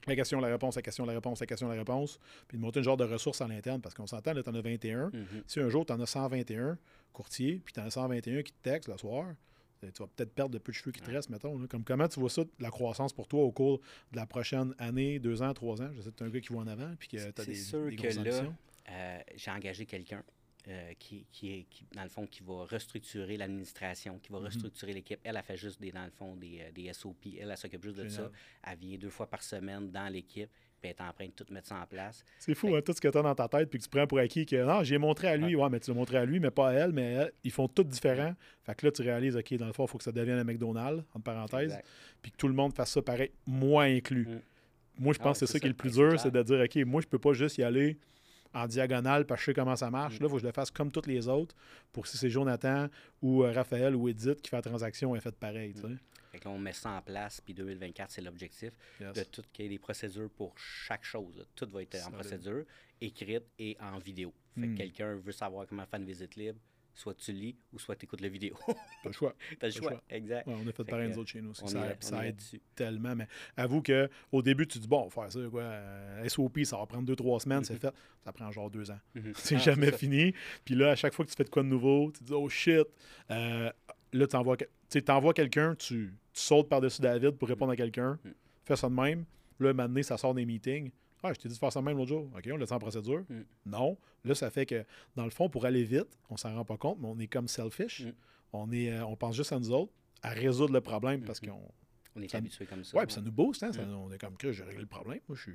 La question, la réponse, la question, la réponse, la question, la réponse. Puis de monter un genre de ressources à l'interne, parce qu'on s'entend, là, tu en as 21. Mhm. Si un jour, tu en as 121 courtiers, puis tu en as 121 qui te textent le soir, euh, tu vas peut-être perdre le peu de cheveux qui te restent, mettons. là. Comme comment tu vois ça, la croissance pour toi au cours de la prochaine année, deux ans, trois ans? Je sais que tu es un gars qui voit en avant, puis que tu as C'est des, sûr des que là. Euh, j'ai engagé quelqu'un euh, qui, qui, est, qui, dans le fond, qui va restructurer l'administration, qui va Mhm. restructurer l'équipe. Elle a fait juste des, dans le fond, des, euh, des SOP. Elle, elle s'occupe juste de ça. Elle vient deux fois par semaine dans l'équipe, puis elle est en train de tout mettre ça en place. C'est fou, hein, tout ce que tu as dans ta tête, puis que tu prends pour acquis que non, j'ai montré à lui, ouais, mais tu l'as montré à lui, mais pas à elle, mais elle, ils font tout différent. Fait que là, tu réalises, OK, dans le fond, il faut que ça devienne un McDonald's, entre parenthèses, puis que tout le monde fasse ça pareil, moi inclus. Mm. Moi, je Ah pense ouais, que c'est ça qui est le plus c'est dur, c'est de dire, OK, moi, je peux pas juste y aller en diagonale parce que je sais comment ça Mm. marche. Là, il faut que je le fasse comme tous les autres pour si c'est Jonathan ou euh, Raphaël ou Edith qui fait la transaction, elle fait pareil. Fait que là, on met ça en place, puis 2024, c'est l'objectif Yes. de tout qu'il y ait des procédures pour chaque chose. là. Tout va être en procédure, écrite et en vidéo. Fait Mm. que quelqu'un veut savoir comment faire une visite libre, soit tu lis ou soit tu écoutes la vidéo. T'as le choix. T'as le choix. choix. Exact. Ouais, on a fait Fait pareil nous autres chez nous. aussi. Ça, est, ça aide tellement. Mais avoue que au début, tu dis bon, faire ça, quoi. euh, SOP, ça va prendre deux, trois semaines, c'est Mhm. fait. Ça prend genre deux ans. Mhm. C'est Ah, jamais fini. Puis là, à chaque fois que tu fais de quoi de nouveau, tu dis oh shit. Euh, là, tu envoies, envoies quelqu'un, tu, tu sautes par-dessus David pour répondre à quelqu'un. Mhm. Fais ça de même. Là, maintenant, ça sort des meetings. Ah, je t'ai dit de faire ça même l'autre jour. OK, on le en procédure. Mhm. Non. Là, ça fait que, dans le fond, pour aller vite, on s'en rend pas compte, mais on est comme selfish. Mhm. On, est, euh, on pense juste à nous autres, à résoudre le problème parce Mhm. qu'on On est habitué comme ça. Ouais, puis ça nous booste, hein? ça- Mm. on est comme que j'ai réglé le problème. Moi, je suis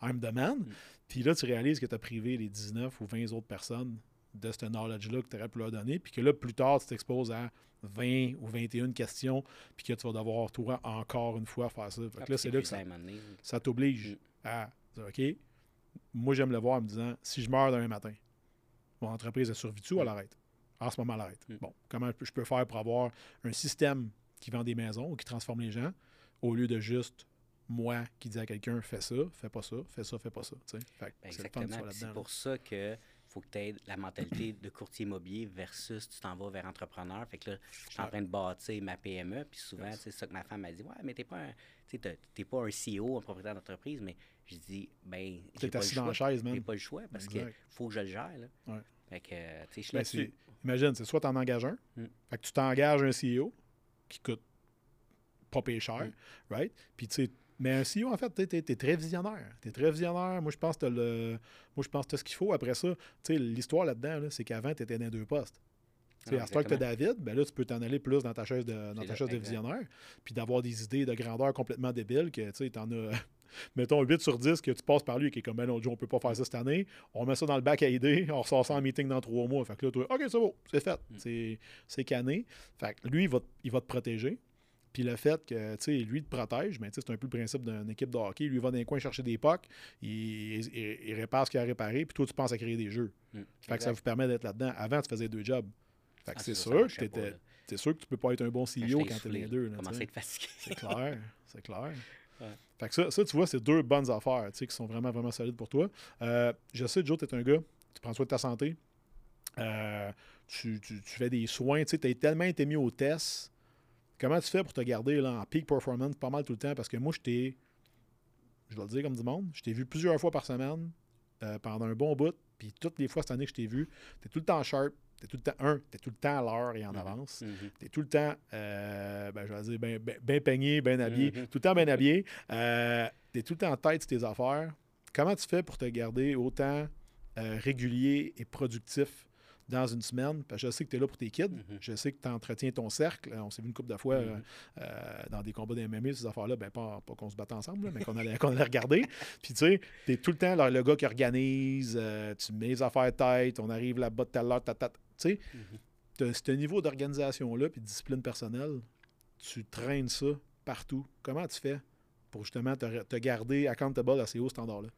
I'm the man. Mm. Puis là, tu réalises que tu as privé les 19 ou 20 autres personnes de ce knowledge-là que tu aurais pu leur donner. Puis que là, plus tard, tu t'exposes à 20 ou 21 questions. Puis que tu vas devoir, toi, encore une fois, faire ça. Fait que là, c'est là que ça, ça t'oblige Mm. à OK, moi, j'aime le voir en me disant si je meurs demain matin, mon entreprise est survécu ou elle arrête En ce moment, elle arrête. Bon, comment je peux- faire pour avoir un système qui vend des maisons ou qui transforme les gens au lieu de juste moi qui dis à quelqu'un fais ça, fais pas ça, fais ça, fais pas ça. tu. Fait Ben, tu Exactement. C'est pour ça que faut que tu aies la mentalité de courtier immobilier versus tu t'en vas vers entrepreneur. Fait que là, je suis en train de bâtir ma PME. Puis souvent, Yes. c'est ça que ma femme m'a dit. Ouais, mais t'es pas un, tu t'es pas un CEO, un propriétaire d'entreprise. Mais je dis, ben, T'es pas, le assis dans la choix. chaise. J'ai pas le choix parce qu'il faut que je le gère. Là. Ouais. Fait que, tu sais, je suis Ben, imagine, c'est soit tu en engages un, Mm. fait que tu t'engages un CEO qui coûte pas payé cher, Mm. right? Puis tu sais, mais un CEO, en fait, tu es, très visionnaire. Tu es très visionnaire. Moi, je pense que tu le. Moi, je pense que t'as ce qu'il faut. Après ça, tu sais, l'histoire là-dedans, là, c'est qu'avant, tu étais dans deux postes. Tu sais, à ce que tu. David, ben là, tu peux t'en aller plus dans ta chaise de, dans ta chaise de visionnaire, puis d'avoir des idées de grandeur complètement débiles que, tu t'en as, mettons, 8 sur 10 que tu passes par lui et qui est comme, ben non, Joe, on peut pas faire ça cette année, on met ça dans le bac à idées, on ressort ça en meeting dans trois mois. Fait que là, toi, OK, c'est bon, c'est fait, Mm. c'est, canné. Fait que lui, il va, te- il va te protéger. Puis le fait que, tu sais, lui, te protège, mais tu sais, c'est un peu le principe d'une équipe de hockey. Lui, va dans les coins chercher des pucks, il, il- il répare ce qu'il a réparé, puis toi, tu penses à créer des jeux. Mm. Fait que ça vous permet d'être là-dedans. Avant, tu faisais deux jobs. Fait que Ah, c'est sûr que t'étais- c'est sûr que tu peux pas être un bon CEO quand t'es les deux. là, tu à être fatigué. C'est clair, c'est clair. Ouais. Fait que ça, ça, tu vois, c'est deux bonnes affaires tu sais, qui sont vraiment, vraiment solides pour toi. Euh, je sais, Joe, tu es un gars, tu prends soin de ta santé. Euh, tu, tu- tu fais des soins, tu as tellement été mis au test. Comment tu fais pour te garder là, en peak performance pas mal tout le temps? Parce que moi, je t'ai, je vais le dire comme du monde, je t'ai vu plusieurs fois par semaine euh, pendant un bon bout. Puis toutes les fois cette année que je t'ai vu, tu es tout le temps sharp. Tu es tout le temps, un, tu es tout le temps à l'heure et en Mhm. avance. Mhm. Tu es tout le temps, euh, ben, je vais dire, bien ben, ben peigné, bien habillé, Mhm. tout le temps bien habillé. Euh, tu es tout le temps en tête sur tes affaires. Comment tu fais pour te garder autant euh, régulier et productif dans une semaine? Parce que je sais que tu es là pour tes kids. Je sais que tu entretiens ton cercle. On s'est vu une couple de fois dans des combats d'MMA, ces affaires-là. Ben, pas, pas qu'on se batte ensemble, là, mais qu'on allait, qu'on allait regarder. Puis, tu sais, tu es tout le temps le, le gars qui organise. tu mets les affaires tête. On arrive là-bas de telle heure. ta, ta, ta. Tu sais, Mhm. t'as ce niveau d'organisation-là puis de discipline personnelle, tu traînes ça partout. Comment tu fais pour justement te, te garder accountable à ces hauts standards-là?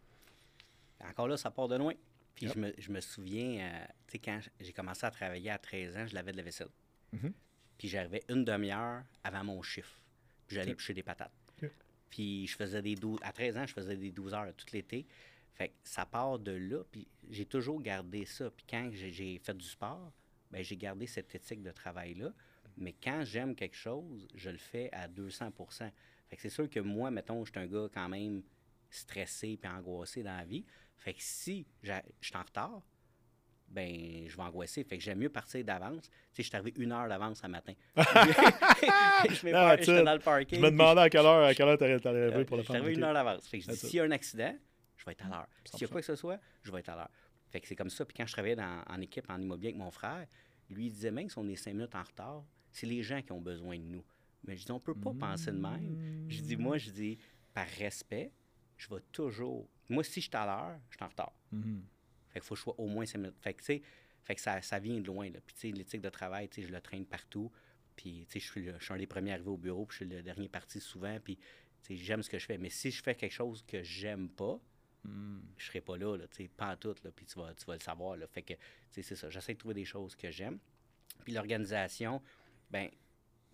Encore là, ça part de loin. Puis Yep. je, me, je me souviens, euh, tu sais, quand j'ai commencé à travailler à 13 ans, je lavais de la vaisselle. Mhm. Puis j'arrivais une demi-heure avant mon chiffre. Puis j'allais Ok. pêcher des patates. Puis je faisais des 12... À 13 ans, je faisais des 12 heures tout l'été. Fait que ça part de là. Puis j'ai toujours gardé ça. Puis quand j'ai- fait du sport, ben j'ai gardé cette éthique de travail-là. Mais quand j'aime quelque chose, je le fais à 200% Fait que c'est sûr que moi, mettons, je suis un gars quand même stressé puis angoissé dans la vie. Fait que si je suis en retard, ben je vais angoisser. Fait que j'aime mieux partir d'avance. Tu sais, je suis arrivé une heure d'avance ce matin. je J'étais it. dans le parking. Je me demandais à quelle heure, à quelle heure t'allais t'allais arriver pour le je suis faire. arrivé une heure d'avance. Fait que je dis, That's it. s'il y a un accident, vais être à l'heure. S'il y a 100%. quoi que ce soit, je vais être à l'heure. Fait que c'est comme ça. Puis quand je travaillais dans- en équipe, en immobilier avec mon frère, lui, il disait même si on est cinq minutes en retard, c'est les gens qui ont besoin de nous. Mais je dis, on peut pas penser de même. Je dis, moi, je dis, par respect, je vais toujours. Moi, si je suis à l'heure, je suis en retard. Mhm. Fait qu'il faut que je sois au moins cinq minutes. Fait que, tu sais, fait que ça, ça vient de loin. Là. Puis, tu sais, l'éthique de travail, tu sais, je le traîne partout. Puis, tu sais, je suis, le- je suis un des premiers arrivés au bureau, puis je suis le dernier parti souvent. Puis, tu sais, j'aime ce que je fais. Mais si je fais quelque chose que j'aime pas, Mhm. je serai pas là, là tu sais, pas en tout, là, puis tu vas, tu vas le savoir. Là. Fait que, tu sais, c'est ça. J'essaie de trouver des choses que j'aime. Puis l'organisation, ben,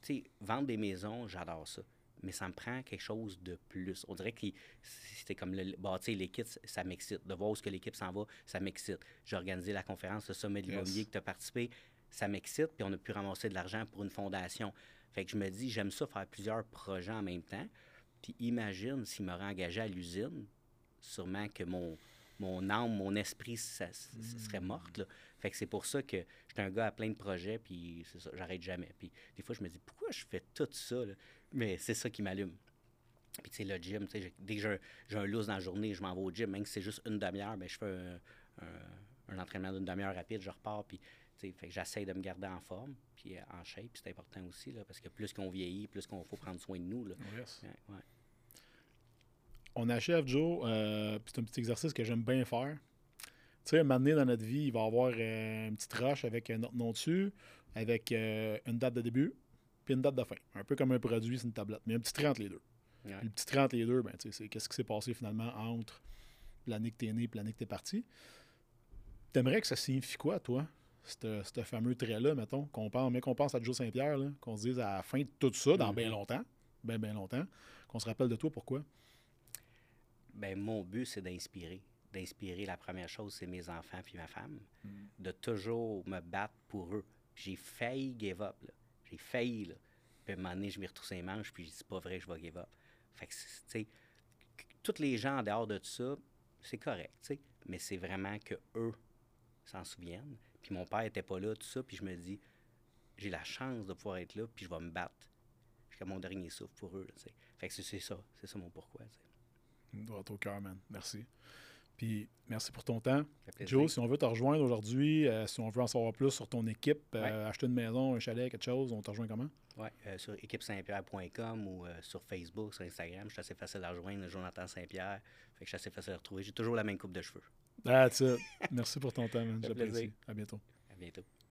tu sais, vendre des maisons, j'adore ça. Mais ça me prend quelque chose de plus. On dirait que c'était comme le bâtir l'équipe, ça m'excite. De voir où est-ce que l'équipe s'en va, ça m'excite. J'ai organisé la conférence, le sommet de Yes. l'immobilier que tu as participé, ça m'excite. Puis on a pu ramasser de l'argent pour une fondation. Fait que je me dis, j'aime ça faire plusieurs projets en même temps. Puis imagine s'il m'aurait engagé à l'usine, sûrement que mon, mon âme, mon esprit, ça, ça- ça serait morte. Là. Fait que c'est pour ça que j'étais un gars à plein de projets, puis c'est ça, j'arrête jamais. Puis des fois, je me dis, pourquoi je fais tout ça? là? Mais c'est ça qui m'allume. Puis tu sais, le gym, tu sais, j'ai- dès que j'ai un, loose dans la journée, je m'en vais au gym, même si c'est juste une demi-heure, ben, je fais un, un- un entraînement d'une demi-heure rapide, je repars, puis tu sais, fait que j'essaie de me garder en forme, puis en shape, puis c'est important aussi, là, parce que plus qu'on vieillit, plus qu'on faut prendre soin de nous. Là. Yes. Ouais, ouais. On achève, Joe. euh, c'est un petit exercice que j'aime bien faire. Tu sais, un moment donné dans notre vie, il va y avoir euh, une petite roche avec notre nom dessus, avec euh, une date de début, puis une date de fin. Un peu comme un produit, c'est une tablette. Mais un petit trait entre les deux. Ouais. Le petit trait entre les deux, ben, tu sais, c'est qu'est-ce qui s'est passé finalement entre l'année que t'es né et l'année que t'es parti. T'aimerais que ça signifie quoi, toi, ce fameux trait-là, mettons, qu'on pense, mais qu'on pense à Joe Saint-Pierre, qu'on se dise à la fin de tout ça, dans Mhm. bien longtemps, bien, bien longtemps, qu'on se rappelle de toi, pourquoi? Ben, mon but, c'est d'inspirer. D'inspirer, la première chose, c'est mes enfants puis ma femme. De toujours me battre pour eux. J'ai failli give up. J'ai failli. Là. Puis à un moment donné, je m'y retrousse les manches, puis je dis, c'est pas vrai, je vais give up. Fait que, c'est- tu sais, tous les gens en dehors de tout ça, c'est correct, tu sais. Mais c'est vraiment que eux s'en souviennent. Puis mon père était pas là, tout ça, puis je me dis, j'ai la chance de pouvoir être là, puis je vais me battre jusqu'à mon dernier souffle pour eux, là, tu sais. Fait que c'est- ça, c'est ça mon pourquoi. Droit au cœur, man. Merci. Puis merci pour ton temps. Joe, si on veut te rejoindre aujourd'hui, euh, si on veut en savoir plus sur ton équipe, euh, Ouais. acheter une maison, un chalet, quelque chose, on te rejoint comment? Oui, sur équipe-saint-pierre.com ou euh, sur Facebook, sur Instagram. Je suis assez facile à rejoindre, Jonathan Saint-Pierre. Fait que je suis assez facile à retrouver. J'ai toujours la même coupe de cheveux. That's it. Merci pour ton temps, man. J'apprécie. plaisir. À bientôt. À bientôt.